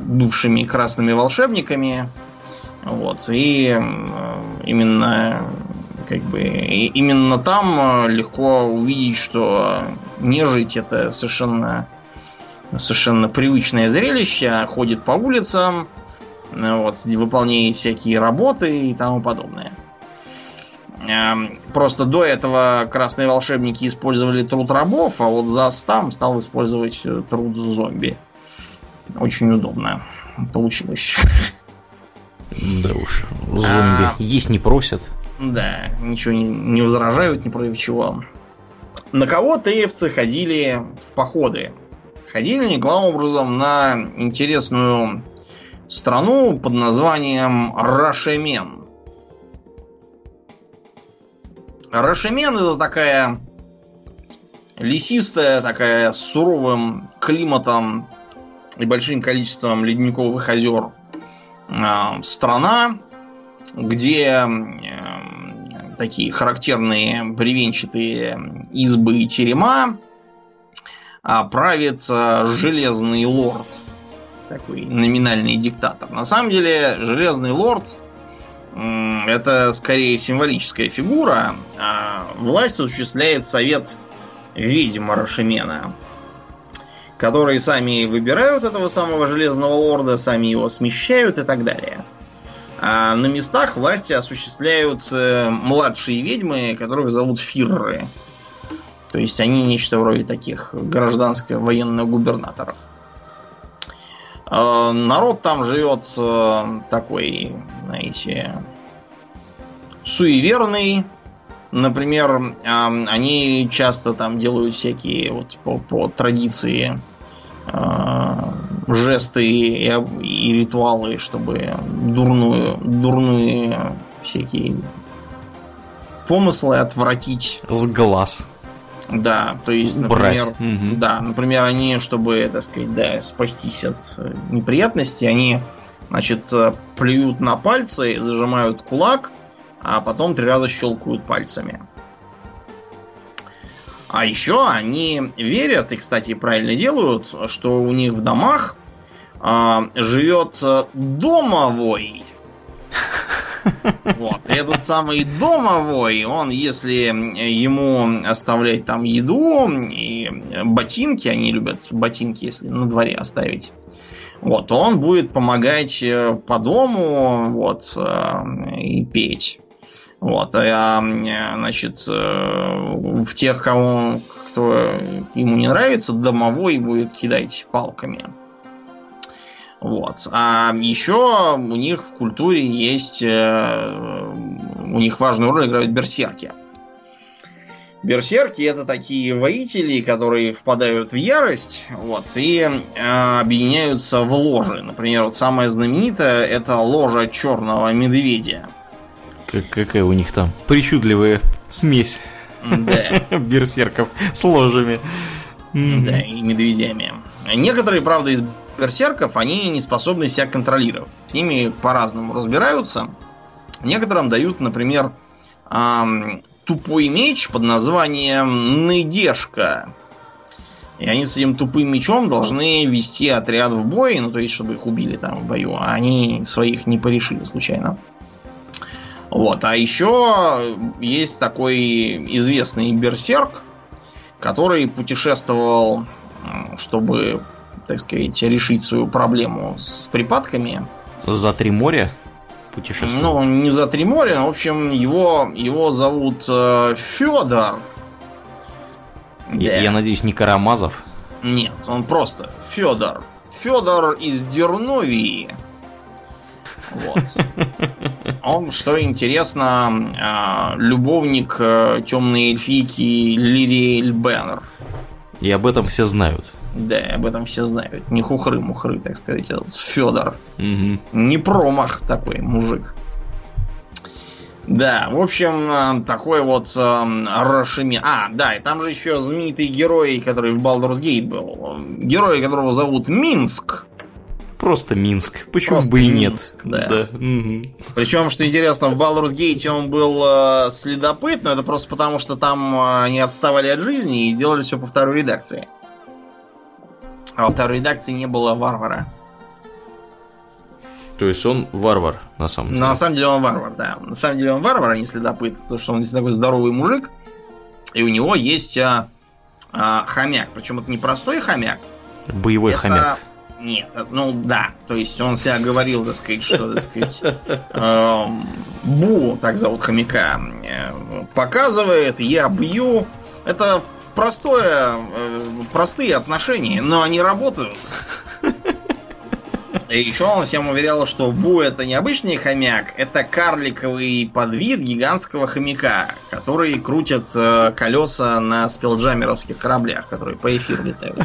бывшими красными волшебниками, вот. И именно как бы именно там э, легко увидеть, что нежить это совершенно совершенно привычное зрелище, ходит по улицам, вот, выполняет всякие работы и тому подобное. Эм, просто до этого красные волшебники использовали труд рабов, а вот ЗАС там стал использовать э, труд зомби. Очень удобно получилось. [laughs] Да уж, зомби а, есть не просят. Да, ничего не, не возражают ни против чего. На кого теевцы ходили в походы? Ходили они главным образом на интересную страну под названием Рашемен. Рашемен это такая лесистая, такая с суровым климатом и большим количеством ледниковых озер страна, где такие характерные бревенчатые избы и терема а правит э, железный лорд. Такой номинальный диктатор. На самом деле, железный лорд это скорее символическая фигура. А власть осуществляет совет ведьм Рашемена которые сами выбирают этого самого Железного Лорда, сами его смещают и так далее. А на местах власти осуществляют э, младшие ведьмы, которых зовут фирры. То есть они нечто вроде таких гражданско-военных губернаторов. Э, народ там живет э, такой, знаете, суеверный. Например, э, они часто там делают всякие вот по, по традиции Э, жесты и, и ритуалы, чтобы дурную, дурные всякие помыслы отвратить. С глаз. Да, то есть, например, угу. да, например, они, чтобы, так сказать, да, спастись от неприятностей, они, значит, плюют на пальцы, зажимают кулак, а потом три раза щелкают пальцами. А еще они верят, и, кстати, правильно делают, что у них в домах э, живет домовой. Вот. И этот самый домовой, он, если ему оставлять там еду и ботинки, они любят ботинки, если на дворе оставить, вот, он будет помогать э, по дому, вот, э, и петь. Вот, а, значит, э, в тех, кого, кто ему не нравится, домовой будет кидать палками. Вот. А еще у них в культуре есть... Э, у них важную роль играют берсерки. Берсерки это такие воители, которые впадают в ярость вот, и э, объединяются в ложи. Например, вот самая знаменитая это ложа черного медведя. Как, какая у них там причудливая смесь да. [laughs] берсерков с ложами. Да, и медведями. Некоторые, правда, из берсерков, они не способны себя контролировать. С ними по-разному разбираются. Некоторым дают, например, эм, тупой меч под названием Надежка. И они с этим тупым мечом должны вести отряд в бой, ну то есть, чтобы их убили там в бою, а они своих не порешили случайно. Вот, а еще есть такой известный берсерк, который путешествовал, чтобы, так сказать, решить свою проблему с припадками. За три моря? путешествует? Ну, не за три моря, в общем, его, его зовут э, Федор. Я, да. я надеюсь, не Карамазов? Нет, он просто Федор. Федор из Дерновии. Вот. Он, что интересно, э, любовник э, темной эльфийки Лириэль Беннер. И об этом все знают. Да, об этом все знают. Не хухры-мухры, так сказать, этот Федор. Угу. Не промах такой мужик. Да, в общем, э, такой вот э, Рашими... А, да, и там же еще знаменитый герой, который в Baldur's Gate был. Герой, которого зовут Минск. Просто Минск. Почему Просто бы и Минск, нет? Да. да. Угу. Причем, что интересно, в Gate он был э, следопыт, но это просто потому, что там э, они отставали от жизни и сделали все по второй редакции. А во второй редакции не было варвара. То есть он варвар, на самом деле. На самом деле он варвар, да. На самом деле он варвар, а не следопыт, потому что он здесь такой здоровый мужик. И у него есть а, а, хомяк. Причем это не простой хомяк. Боевой это... хомяк. Нет, ну да. То есть он себя говорил, так сказать, что, так сказать, э, Бу, так зовут хомяка, э, показывает, я бью. Это простое, э, простые отношения, но они работают. И еще он всем уверял, что Бу это не обычный хомяк, это карликовый подвид гигантского хомяка, который крутят э, колеса на спелджамеровских кораблях, которые по эфиру летают.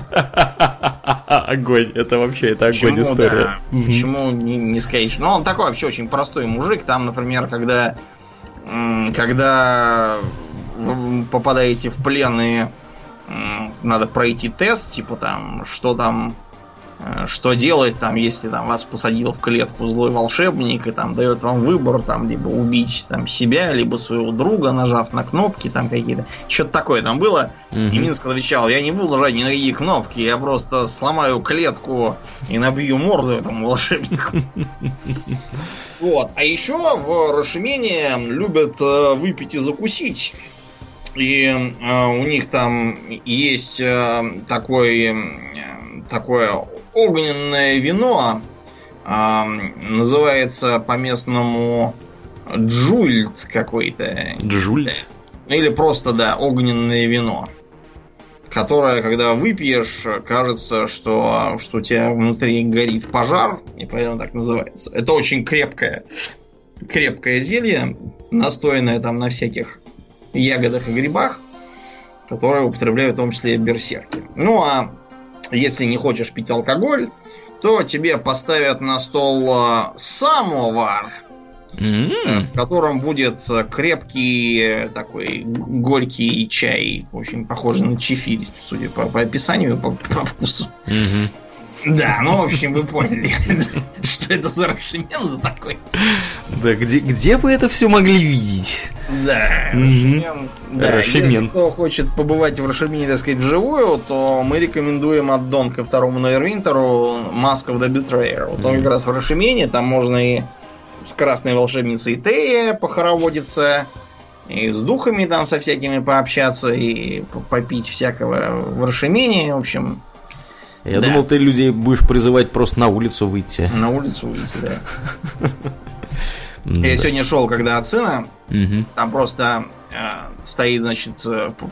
Огонь, это вообще, это огонь Почему, история. Да, Почему не, не сказать? Ну, он такой вообще очень простой мужик. Там, например, когда когда попадаете в плен и надо пройти тест, типа там, что там, что делать, там, если там вас посадил в клетку злой волшебник и там дает вам выбор, там, либо убить там себя, либо своего друга, нажав на кнопки там какие-то. Что-то такое там было. Угу. И Минск отвечал, я не буду нажать ни на какие кнопки, я просто сломаю клетку и набью морду этому волшебнику. [laughs] Вот. А еще в Рашимене любят э, выпить и закусить. И э, у них там есть э, такой, э, такое огненное вино, э, называется по-местному джульт какой-то. Джульт? Или просто, да, огненное вино. Которое, когда выпьешь, кажется, что, что у тебя внутри горит пожар, и поэтому так называется. Это очень крепкое, крепкое зелье, настоянное там на всяких ягодах и грибах, которые употребляют в том числе берсерки. Ну а если не хочешь пить алкоголь, то тебе поставят на стол а, самовар, mm-hmm. в котором будет крепкий такой горький чай, очень похожий на чефирь, судя по, по описанию, по, по вкусу. Mm-hmm. Да, ну, в общем, вы поняли, [laughs] что это за Рашимен за такой. Да, где, где вы это все могли видеть? Да, Рашимен. Да. Если кто хочет побывать в Рашимене, так сказать, вживую, то мы рекомендуем аддон ко второму Нейрвинтеру Mask of the Betrayer. Вот он как раз в Рашимене, там можно и с красной волшебницей Тея похороводиться, и с духами там со всякими пообщаться, и попить всякого в Рашимене, в общем... Я да. думал, ты людей будешь призывать просто на улицу выйти. На улицу выйти, да. [laughs] Я сегодня шел, когда от сына, там просто э, стоит, значит,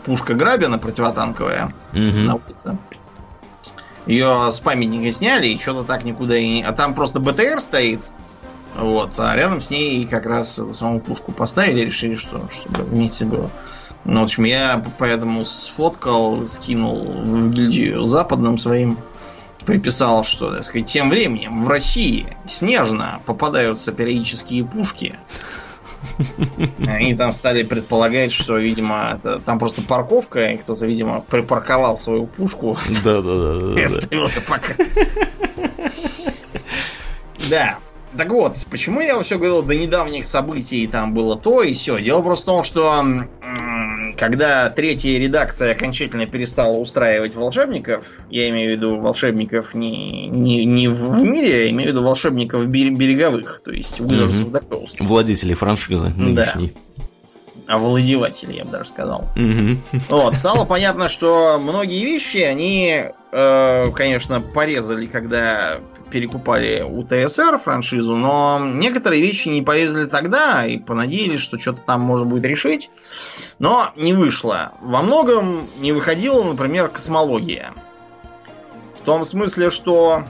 пушка Грабина противотанковая на улице. Ее с памятника сняли, и что-то так никуда и не... А там просто БТР стоит, вот, а рядом с ней как раз саму пушку поставили, решили, что чтобы вместе было. Ну, в общем, я поэтому сфоткал, скинул в гильдию западным своим, приписал, что, так сказать, тем временем в России снежно попадаются периодические пушки. Они там стали предполагать, что, видимо, это, там просто парковка, и кто-то, видимо, припарковал свою пушку. Да, да, да. да, И оставил ее пока. Да. Так вот, почему я все говорил до недавних событий, там было то и все. Дело просто в том, что когда третья редакция окончательно перестала устраивать волшебников, я имею в виду волшебников не, не, не в мире, я имею в виду волшебников бер- береговых, то есть Wizards of Coast. Владетели франшизы нынешней. Овладеватели, я бы даже сказал. Мгм. Вот, стало понятно, что многие вещи они, э, конечно, порезали, когда перекупали у ТСР франшизу, но некоторые вещи не порезали тогда и понадеялись, что что-то там можно будет решить. Но не вышло. Во многом не выходила, например, космология. В том смысле, что,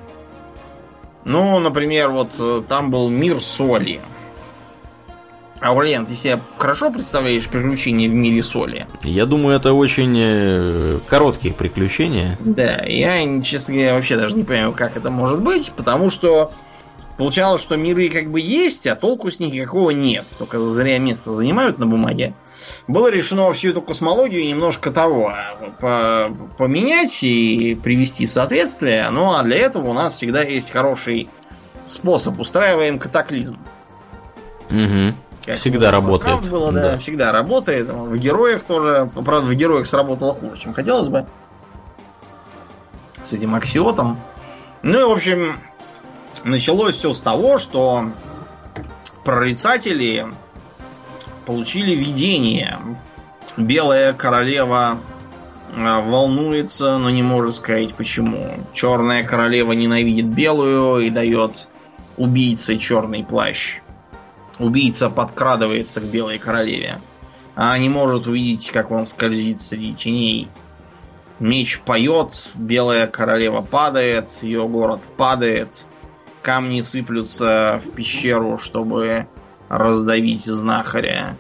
ну, например, вот э, там был мир соли. Аурлиан, ты себе хорошо представляешь приключения в мире соли? Я думаю, это очень э, короткие приключения. Да, я, честно говоря, вообще даже не понимаю, как это может быть, потому что получалось, что миры как бы есть, а толку с них никакого нет. Только зря место занимают на бумаге. Было решено всю эту космологию немножко того по- поменять и привести в соответствие. Ну а для этого у нас всегда есть хороший способ. Устраиваем катаклизм. Мгм. Как Всегда работает. Было, да, Да. всегда работает. В героях тоже. Правда, в героях сработало хуже, чем хотелось бы. С этим аксиотом. Ну и, в общем, началось все с того, что прорицатели получили видение. Белая королева э, волнуется, но не может сказать почему. Черная королева ненавидит белую и дает убийце черный плащ. Убийца подкрадывается к белой королеве. А не может увидеть, как он скользит среди теней. Меч поет, белая королева падает, ее город падает. Камни сыплются в пещеру, чтобы раздавить знахаря.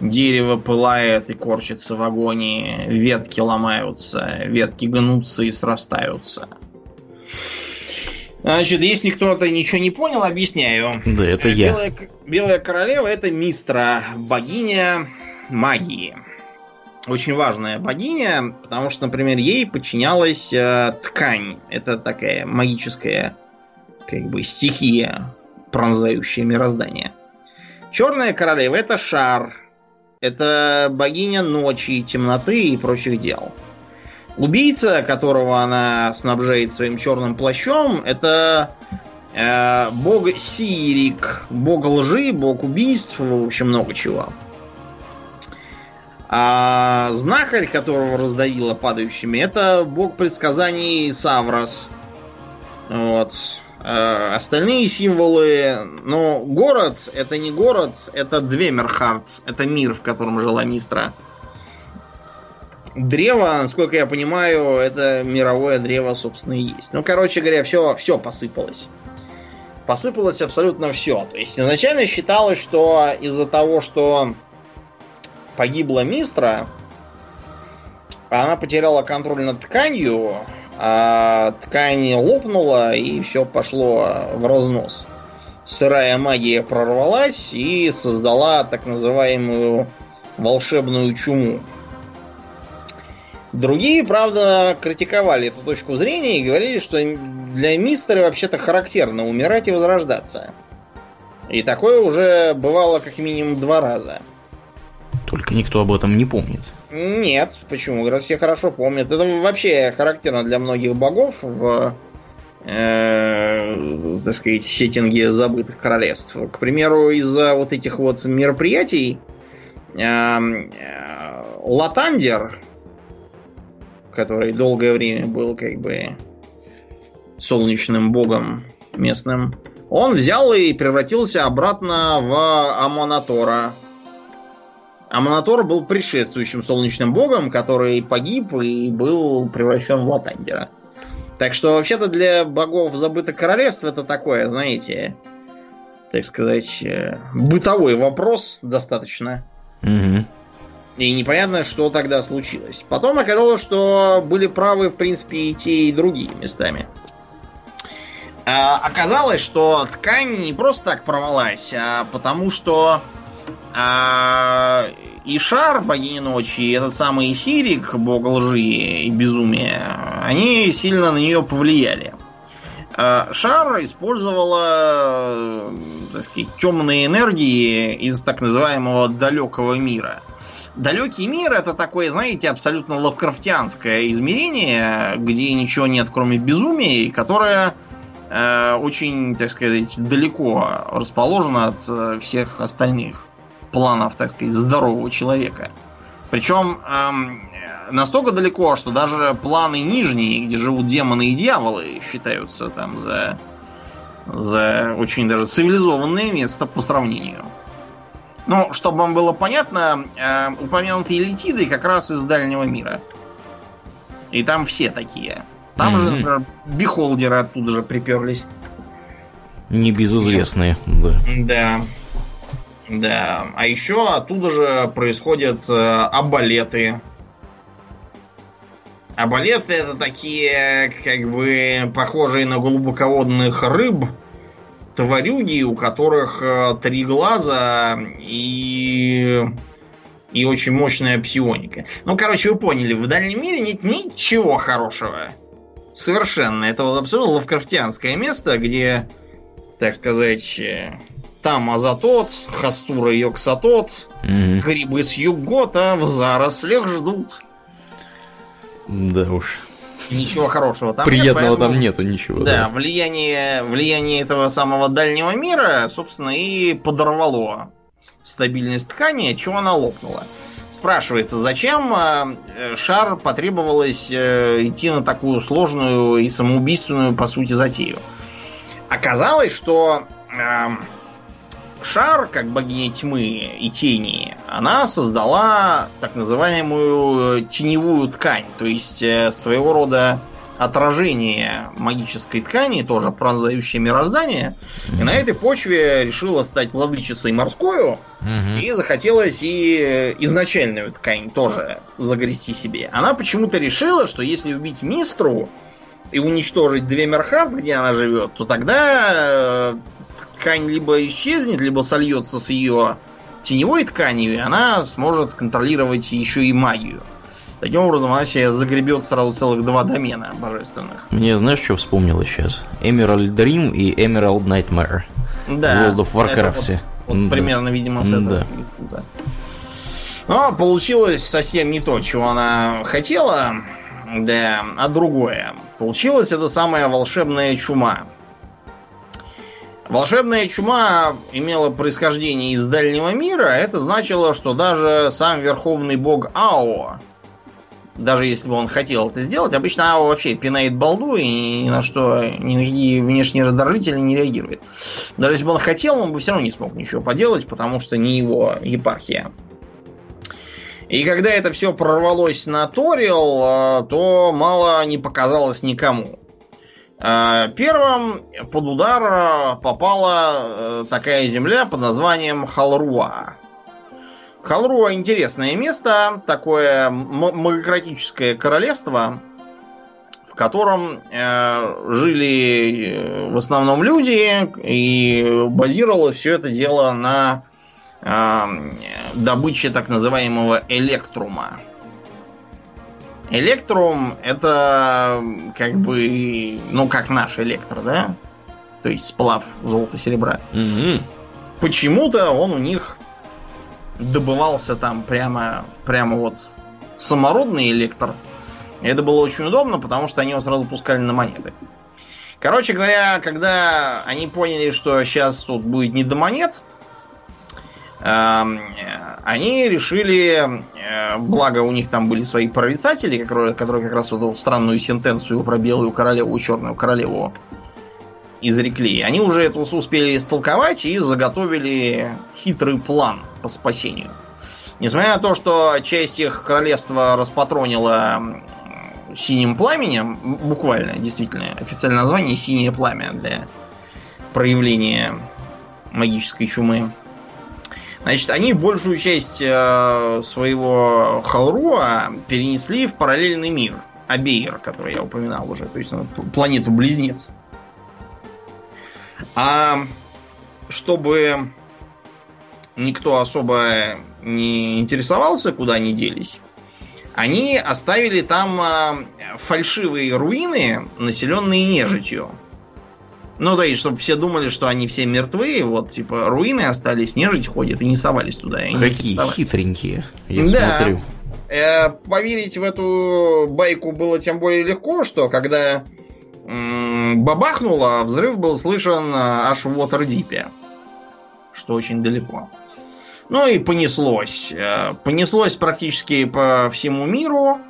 Дерево пылает и корчится в агонии. Ветки ломаются, ветки гнутся и срастаются. Значит, если кто-то ничего не понял, объясняю. Да, это я. Белая, Белая королева это Мистра, богиня магии. Очень важная богиня, потому что, например, ей подчинялась э, ткань. Это такая магическая, как бы, стихия, пронзающая мироздание. Черная королева это шар. Это богиня ночи, темноты и прочих дел. Убийца, которого она снабжает своим черным плащом, это э, бог Сирик, бог лжи, бог убийств, в общем, много чего. А знахарь, которого раздавило падающими, это бог предсказаний Саврос. Вот. Э, остальные символы... Но город это не город, это Двемерхард. Это мир, в котором жила Мистра. Древо, насколько я понимаю, это мировое древо, собственно, и есть. Ну, короче говоря, все, все посыпалось. Посыпалось абсолютно все. То есть изначально считалось, что из-за того, что погибла Мистра, она потеряла контроль над тканью, а ткань лопнула и все пошло в разнос. Сырая магия прорвалась и создала так называемую волшебную чуму. Другие, правда, критиковали эту точку зрения и говорили, что для мистера вообще-то характерно умирать и возрождаться. И такое уже бывало как минимум два раза. Только никто об этом не помнит. Нет, почему? Все хорошо помнят. Это вообще характерно для многих богов в, э, так сказать, сеттинге забытых королевств. К примеру, из-за вот этих вот мероприятий э, э, Латандер, который долгое время был как бы солнечным богом местным, он взял и превратился обратно в Амонатора. Амонатор был предшествующим солнечным богом, который погиб и был превращен в Латандера. Так что вообще-то для богов забытых королевств это такое, знаете, так сказать, э, бытовой вопрос достаточно. Угу. И непонятно, что тогда случилось. Потом оказалось, что были правы, в принципе, и те, и другие местами. А, оказалось, что ткань не просто так порвалась, а потому что а, и Шар, богиня ночи, и этот самый Сирик, бог лжи и безумия, они сильно на нее повлияли. А, Шар использовала, так сказать, темные энергии из так называемого далекого мира. Далекий мир это такое, знаете, абсолютно лавкрафтианское измерение, где ничего нет, кроме безумия, которое э, очень, так сказать, далеко расположено от э, всех остальных планов, так сказать, здорового человека. Причем эм, настолько далеко, что даже планы нижние, где живут демоны и дьяволы, считаются там за, за очень даже цивилизованное место по сравнению. Ну, чтобы вам было понятно, э, упомянутые летиды как раз из дальнего мира. И там все такие. Там mm-hmm. же, например, бихолдеры оттуда же приперлись. Небезызвестные, да. Да. Да. А еще оттуда же происходят э, абалеты. Абалеты это такие, как бы, похожие на глубоководных рыб, тварюги, у которых э, три глаза и и очень мощная псионика. Ну, короче, вы поняли, в дальнем мире нет ничего хорошего. Совершенно. Это вот абсолютно лавкрафтианское место, где, так сказать, э, там Азатот, Хастура Йоксатот, Мгм. грибы с Югота в зарослях ждут. Да уж. Ничего хорошего там нет, Приятного поэтому- там нету ничего. Да, влияние, влияние этого самого дальнего мира, собственно, и подорвало стабильность ткани, чего она лопнула. Спрашивается, зачем э, Шар потребовалось э, идти на такую сложную и самоубийственную, по сути, затею? Оказалось, что эм, Шар, как богиня тьмы и тени, она создала так называемую э, теневую ткань, то есть э, своего рода отражение магической ткани, тоже пронзающее мироздание. И на этой почве решила стать владычицей морскую, и захотелось и изначальную ткань тоже загрести себе. Она почему-то решила, что если убить Мистру и уничтожить Двемерхард, где она живет, то тогда э, ткань либо исчезнет, либо сольется с ее теневой тканью, и она сможет контролировать еще и магию. Таким образом, она себе загребет сразу целых два домена божественных. Мне знаешь, что вспомнилось сейчас? Emerald Dream и Emerald Nightmare. Да. World of Warcraft. Вот, вот Да. примерно, видимо, с этого. Да. Но получилось совсем не то, чего она хотела, да, а другое. Получилась это самая волшебная чума. Волшебная чума имела происхождение из дальнего мира. Это значило, что даже сам верховный бог Ао, даже если бы он хотел это сделать, обычно Ао вообще пинает балду и ни на что, ни на какие внешние раздражители не реагирует. Даже если бы он хотел, он бы все равно не смог ничего поделать, потому что не его епархия. И когда это все прорвалось на Торил, э, то мало не показалось никому. Э, Первым под удар э, попала э, такая земля под названием Халруа. Халруа интересное место, такое магократическое королевство, в котором жили в основном люди, и базировалось все это дело на добыче так называемого электрума. Электрум это как бы, ну как наш электро, да? То есть сплав золота-серебра. Мгм. Почему-то он у них добывался там прямо, прямо вот самородный электр. Это было очень удобно, потому что они его сразу пускали на монеты. Короче говоря, когда они поняли, что сейчас тут будет не до монет, они решили, э, благо у них там были свои прорицатели, которые, которые как раз вот эту странную сентенцию про белую королеву и черную королеву изрекли. Они уже это успели истолковать и заготовили хитрый план по спасению. Несмотря на то, что часть их королевства распатронила синим пламенем, буквально, действительно, официальное название синее пламя для проявления магической чумы. Значит, они большую часть э, своего Халруа перенесли в параллельный мир. Абейр, который я упоминал уже, то есть ну, планету-близнец. А чтобы никто особо не интересовался, куда они делись, они оставили там а, фальшивые руины, населенные нежитью. Ну да, и чтобы все думали, что они все мертвы, вот, типа, руины остались, нежить ходит, и не совались туда. Какие хитренькие, я да. смотрю. Э, поверить в эту байку было тем более легко, что когда м- бабахнуло, взрыв был слышен а, аж в Уотердипе, что очень далеко. Ну и понеслось. Э, понеслось практически по всему миру, э,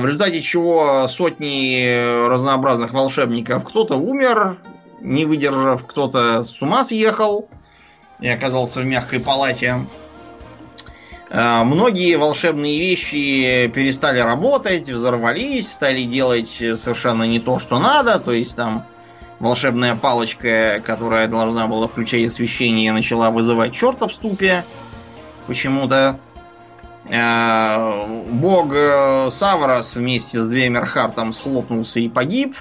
в результате чего сотни разнообразных волшебников кто-то умер, не выдержав, кто-то с ума съехал и оказался в мягкой палате. Э, многие волшебные вещи перестали работать, взорвались, стали делать совершенно не то, что надо. То есть там волшебная палочка, которая должна была включать освещение, начала вызывать черта в ступе. Почему-то. Э, бог Саврос вместе с Двемерхартом схлопнулся и погиб.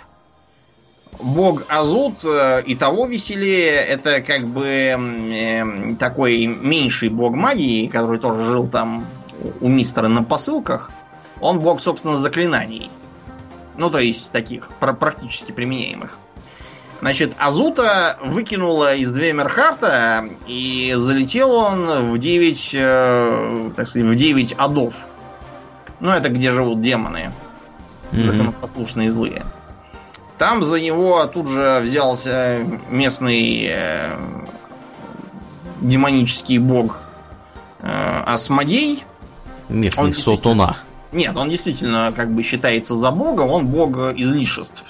Бог Азут э, и того веселее. Это как бы э, такой меньший бог магии, который тоже жил там у мистера на посылках. Он бог, собственно, заклинаний. Ну, то есть таких практически применяемых. Значит, Азута выкинула из Двемерхарта, и залетел он в 9, э, так сказать, в 9 адов. Ну, это где живут демоны. Mm-hmm. Законопослушные злые. Там за него тут же взялся местный э, демонический бог э, Асмодей. Местный он Сотуна. Нет, он действительно как бы считается за бога, он бог излишеств.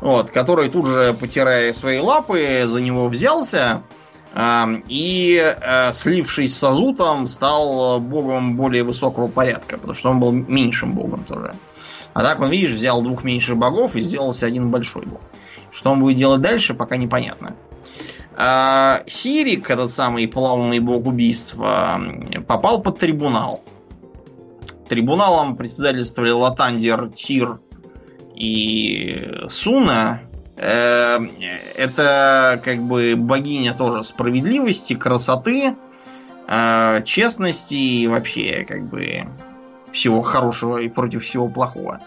Вот, который тут же, потирая свои лапы, за него взялся э, и, э, слившись с Азутом, стал богом более высокого порядка, потому что он был меньшим богом тоже. А так он, видишь, взял двух меньших богов и сделался один большой бог. Что он будет делать дальше, пока непонятно. А, Сирик, этот самый плавный бог убийства, попал под трибунал. Трибуналом председательствовали Латандер, Тир и Суна. Э, это как бы богиня тоже справедливости, красоты, э, честности и вообще как бы всего хорошего и против всего плохого.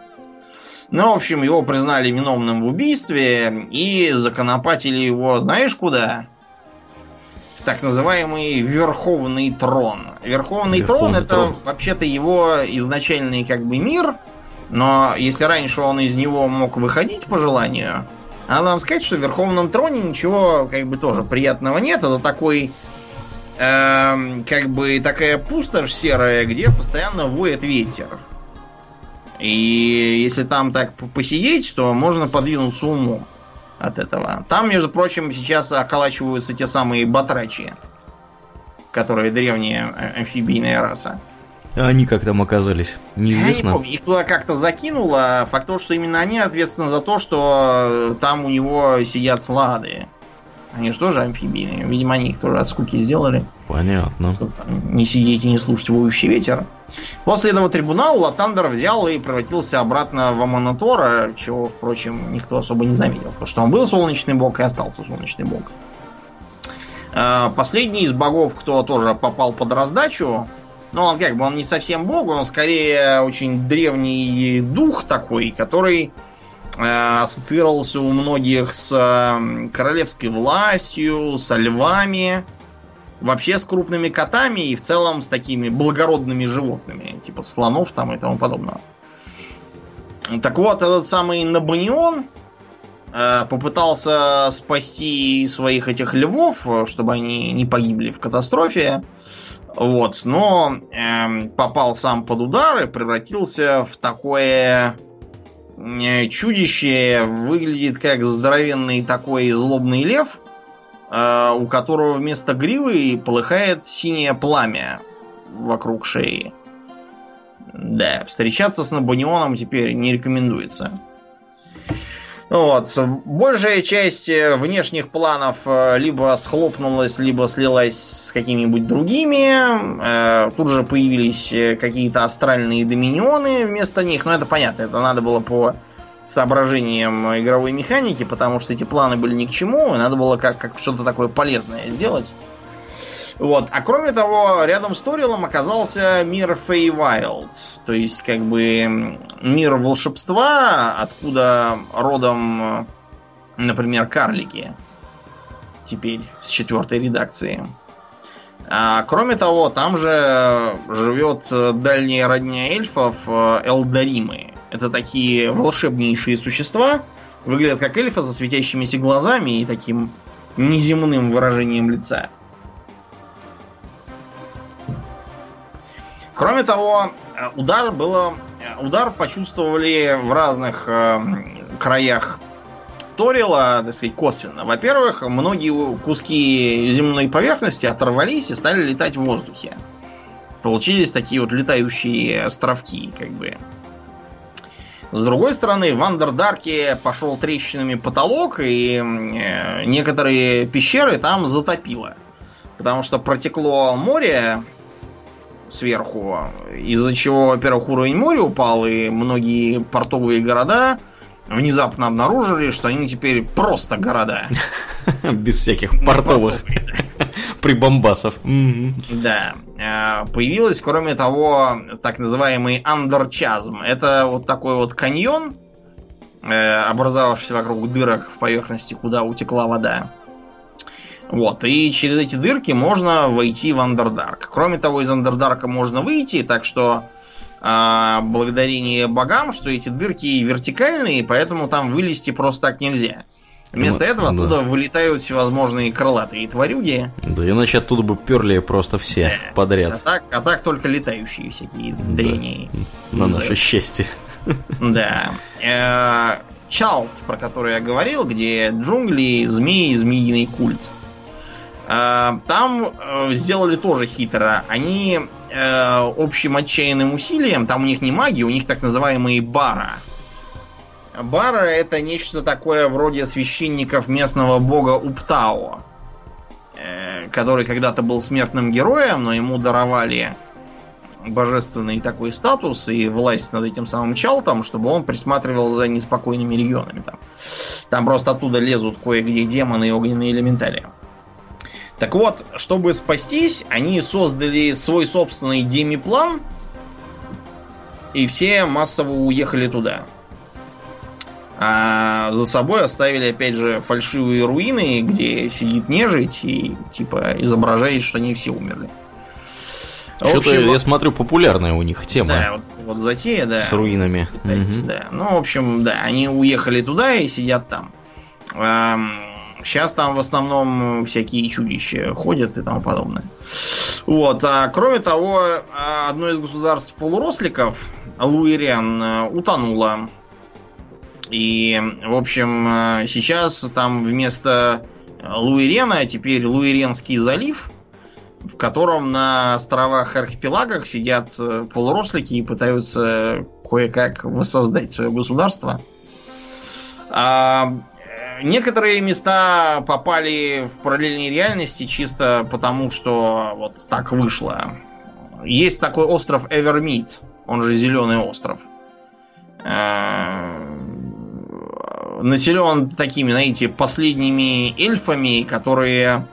Ну, в общем, его признали виновным в убийстве и законопатили его, знаешь куда? В так называемый Верховный Трон. Верховный, Верховный Трон это трон. вообще-то его изначальный как бы мир, но если раньше он из него мог выходить по желанию, надо вам сказать, что в Верховном Троне ничего как бы тоже приятного нет. Это такой э, как бы такая пустошь серая, где постоянно воет ветер. И если там так посидеть, то можно подвинуться уму от этого. Там, между прочим, сейчас околачиваются те самые батрачи, которые древняя э, амфибийная раса. А они как там оказались? Неизвестно. Я не помню. Их туда как-то закинуло. Факт то, что именно они ответственны за то, что там у него сидят слады. Они же тоже амфибийные. Видимо, они их тоже от скуки сделали. Понятно. Чтобы не сидеть и не слушать воющий ветер. После этого трибунала Латандер взял и превратился обратно в Аманатора, чего, впрочем, никто особо не заметил. Потому что он был солнечный бог и остался солнечный бог. А, последний из богов, кто тоже попал под раздачу, но он как бы он не совсем бог, он скорее очень древний дух такой, который Э, ассоциировался у многих с э, королевской властью, со львами, вообще с крупными котами и в целом с такими благородными животными, типа слонов там и тому подобного. Так вот, этот самый Набанион э, попытался спасти своих этих львов, чтобы они не погибли в катастрофе. Вот, но э, попал сам под удар и превратился в такое чудище выглядит как здоровенный такой злобный лев, э, у которого вместо гривы полыхает синее пламя вокруг шеи. Да, встречаться с Набунионом теперь не рекомендуется. Вот. Большая часть э, внешних планов э, либо схлопнулась, либо слилась с какими-нибудь другими. Э, тут же появились какие-то астральные доминионы вместо них. Но это понятно, это надо было по соображениям игровой механики, потому что эти планы были ни к чему, и надо было как, как что-то такое полезное сделать. Вот. А кроме того, рядом с Торилом оказался мир Фейвайлд. То есть, как бы, мир волшебства, откуда родом, например, карлики. Теперь с четвертой редакции. А, кроме того, там же живет дальняя родня эльфов Элдаримы. Это такие волшебнейшие существа. Выглядят как эльфы со светящимися глазами и таким неземным выражением лица. Кроме того, э, удар было. Э, удар почувствовали в разных э, краях Торила, так сказать, косвенно. Во-первых, многие куски земной поверхности оторвались и стали летать в воздухе. Получились такие вот летающие островки, как бы. С другой стороны, в Андердарке пошел трещинами потолок, и некоторые пещеры там затопило. Потому что протекло море сверху, из-за чего, во-первых, уровень моря упал, и многие портовые города внезапно обнаружили, что они теперь просто города. [laughs] Без всяких портовых [laughs] прибамбасов. Да. А, появилась, кроме того, так называемый андерчазм. Это вот такой вот каньон, э, образовавшийся вокруг дырок в поверхности, куда утекла вода. Вот, и через эти дырки можно войти в Андердарк. Кроме того, из Андердарка можно выйти, так что э, благодарение богам, что эти дырки вертикальные, поэтому там вылезти просто так нельзя. Вместо ну, этого оттуда да. вылетают всевозможные крылатые тварюги. Да, иначе оттуда бы перли просто все да. подряд. А так, а так только летающие всякие да. дрени. На наше счастье. Да. Э, Чалт, про который я говорил, где джунгли, змеи, змеиный культ. Э, там э, сделали тоже хитро. Они э, общим отчаянным усилием, там у них не маги, у них так называемые бара. Бара это нечто такое вроде священников местного бога Уптао, который когда-то был смертным героем, но ему даровали божественный такой статус и власть над этим самым Чалтом, чтобы он присматривал за неспокойными регионами. Там, там просто оттуда лезут кое-где демоны и огненные элементали. Так вот, чтобы спастись, они создали свой собственный демиплан, и все массово уехали туда. А за собой оставили, опять же, фальшивые руины, где сидит нежить и, типа, изображает, что они все умерли. Что-то, я смотрю, популярная у них тема. Да, вот, вот затея, да. С руинами. угу. Да. Ну, в общем, да, они уехали туда и сидят там. Сейчас там в основном всякие чудища ходят и тому подобное. Вот. А кроме того, одно из государств полуросликов, Луириан, утонуло. И, в общем, сейчас там вместо Луирена теперь Луиренский залив, в котором на островах архипелагах сидят полурослики и пытаются кое-как воссоздать свое государство. А Некоторые места попали в параллельные реальности чисто потому, что вот так вышло. Есть такой остров Эвермит, он же Зеленый остров. Э, населен такими, знаете, последними эльфами, которые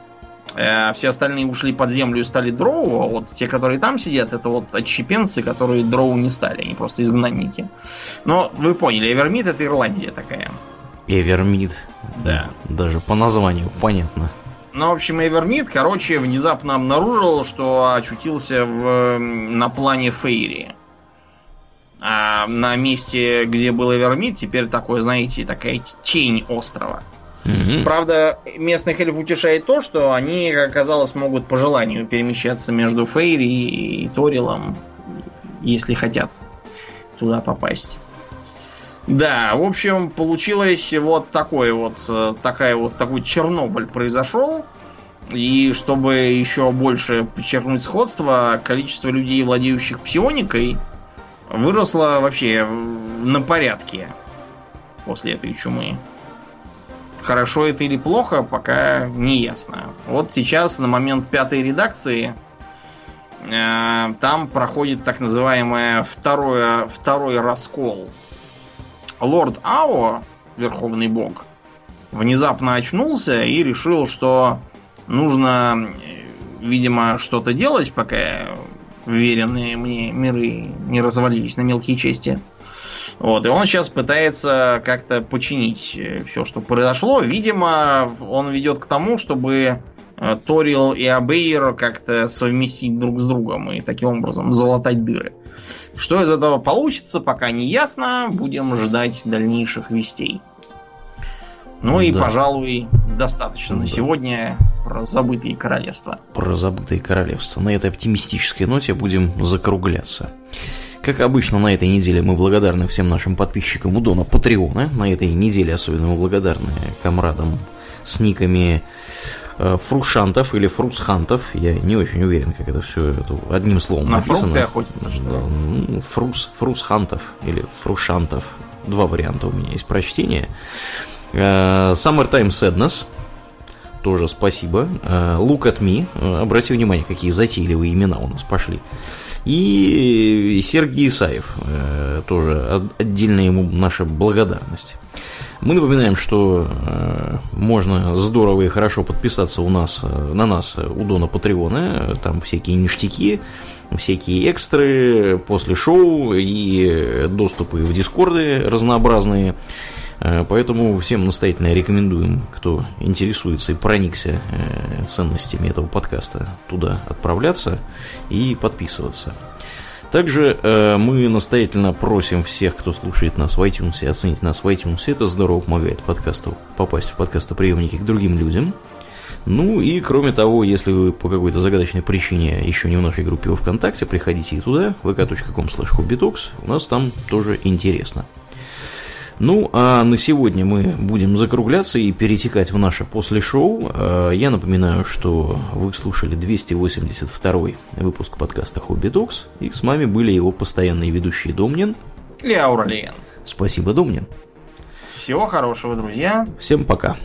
э, все остальные ушли под землю и стали дроу, а вот те, которые там сидят, это вот отщепенцы, которые дроу не стали, они просто изгнанники. Но вы поняли, Эвермит это Ирландия такая. Эвермид. Да. Даже по названию понятно. Ну, в общем, Эвермид, короче, внезапно обнаружил, что очутился в, на плане Фейри. А на месте, где был Эвермид, теперь такое, знаете, такая тень острова. Угу. Правда, местных эльф утешает то, что они, как оказалось, могут по желанию перемещаться между Фейри и Торилом, если хотят туда попасть. Да, в общем, получилось вот такой вот, э, такая вот, такой Чернобыль произошел. И чтобы еще больше подчеркнуть сходство, количество людей, владеющих псионикой, выросла вообще на порядке после этой чумы. Хорошо это или плохо, пока не ясно. Вот сейчас, на момент пятой редакции, э, там проходит так называемое второе, второй раскол. Лорд Ао, верховный бог, внезапно очнулся и решил, что нужно, видимо, что-то делать, пока веренные мне миры не развалились на мелкие части. Вот, и он сейчас пытается как-то починить э, все, что произошло. Видимо, он ведет к тому, чтобы Торил и Абейр как-то совместить друг с другом и таким образом залатать дыры. Что из этого получится, пока не ясно. Будем ждать дальнейших вестей. Ну и, да. пожалуй, достаточно да. на сегодня про забытые королевства. Про забытые королевства. На этой оптимистической ноте будем закругляться. Как обычно, на этой неделе мы благодарны всем нашим подписчикам у Дона Патреона. На этой неделе особенно мы благодарны комрадам с никами э, фрушантов или фрусхантов. Я не очень уверен, как это все это одним словом На написано. фрукты охотятся, что ли? Ну, фрус, фрусхантов или фрушантов. Два варианта у меня есть прочтения. Э, Summertime Sadness. Тоже спасибо. Э, Look at Me. Э, обрати внимание, какие затейливые имена у нас пошли. И Сергей Исаев. Тоже отдельная ему наша благодарность. Мы напоминаем, что можно здорово и хорошо подписаться у нас, на нас у Дона Патреона. Там всякие ништяки, всякие экстры после шоу и доступы в Дискорды разнообразные. Э, поэтому всем настоятельно рекомендуем, кто интересуется и проникся э, ценностями этого подкаста, туда отправляться и подписываться. Также э, мы настоятельно просим всех, кто слушает нас в iTunes, оценить нас в iTunes. Это здорово помогает подкасту попасть в подкастоприемники к другим людям. Ну и кроме того, если вы по какой-то загадочной причине еще не в нашей группе ВКонтакте, приходите и туда, vk.com slash у нас там тоже интересно. Ну, а на сегодня мы будем закругляться и перетекать в наше после шоу. А, я напоминаю, что вы слушали 282 выпуск подкаста Хобби Докс, и с вами были его постоянные ведущие Домнин и Ауралиен. Спасибо, Домнин. Всего хорошего, друзья. Всем пока.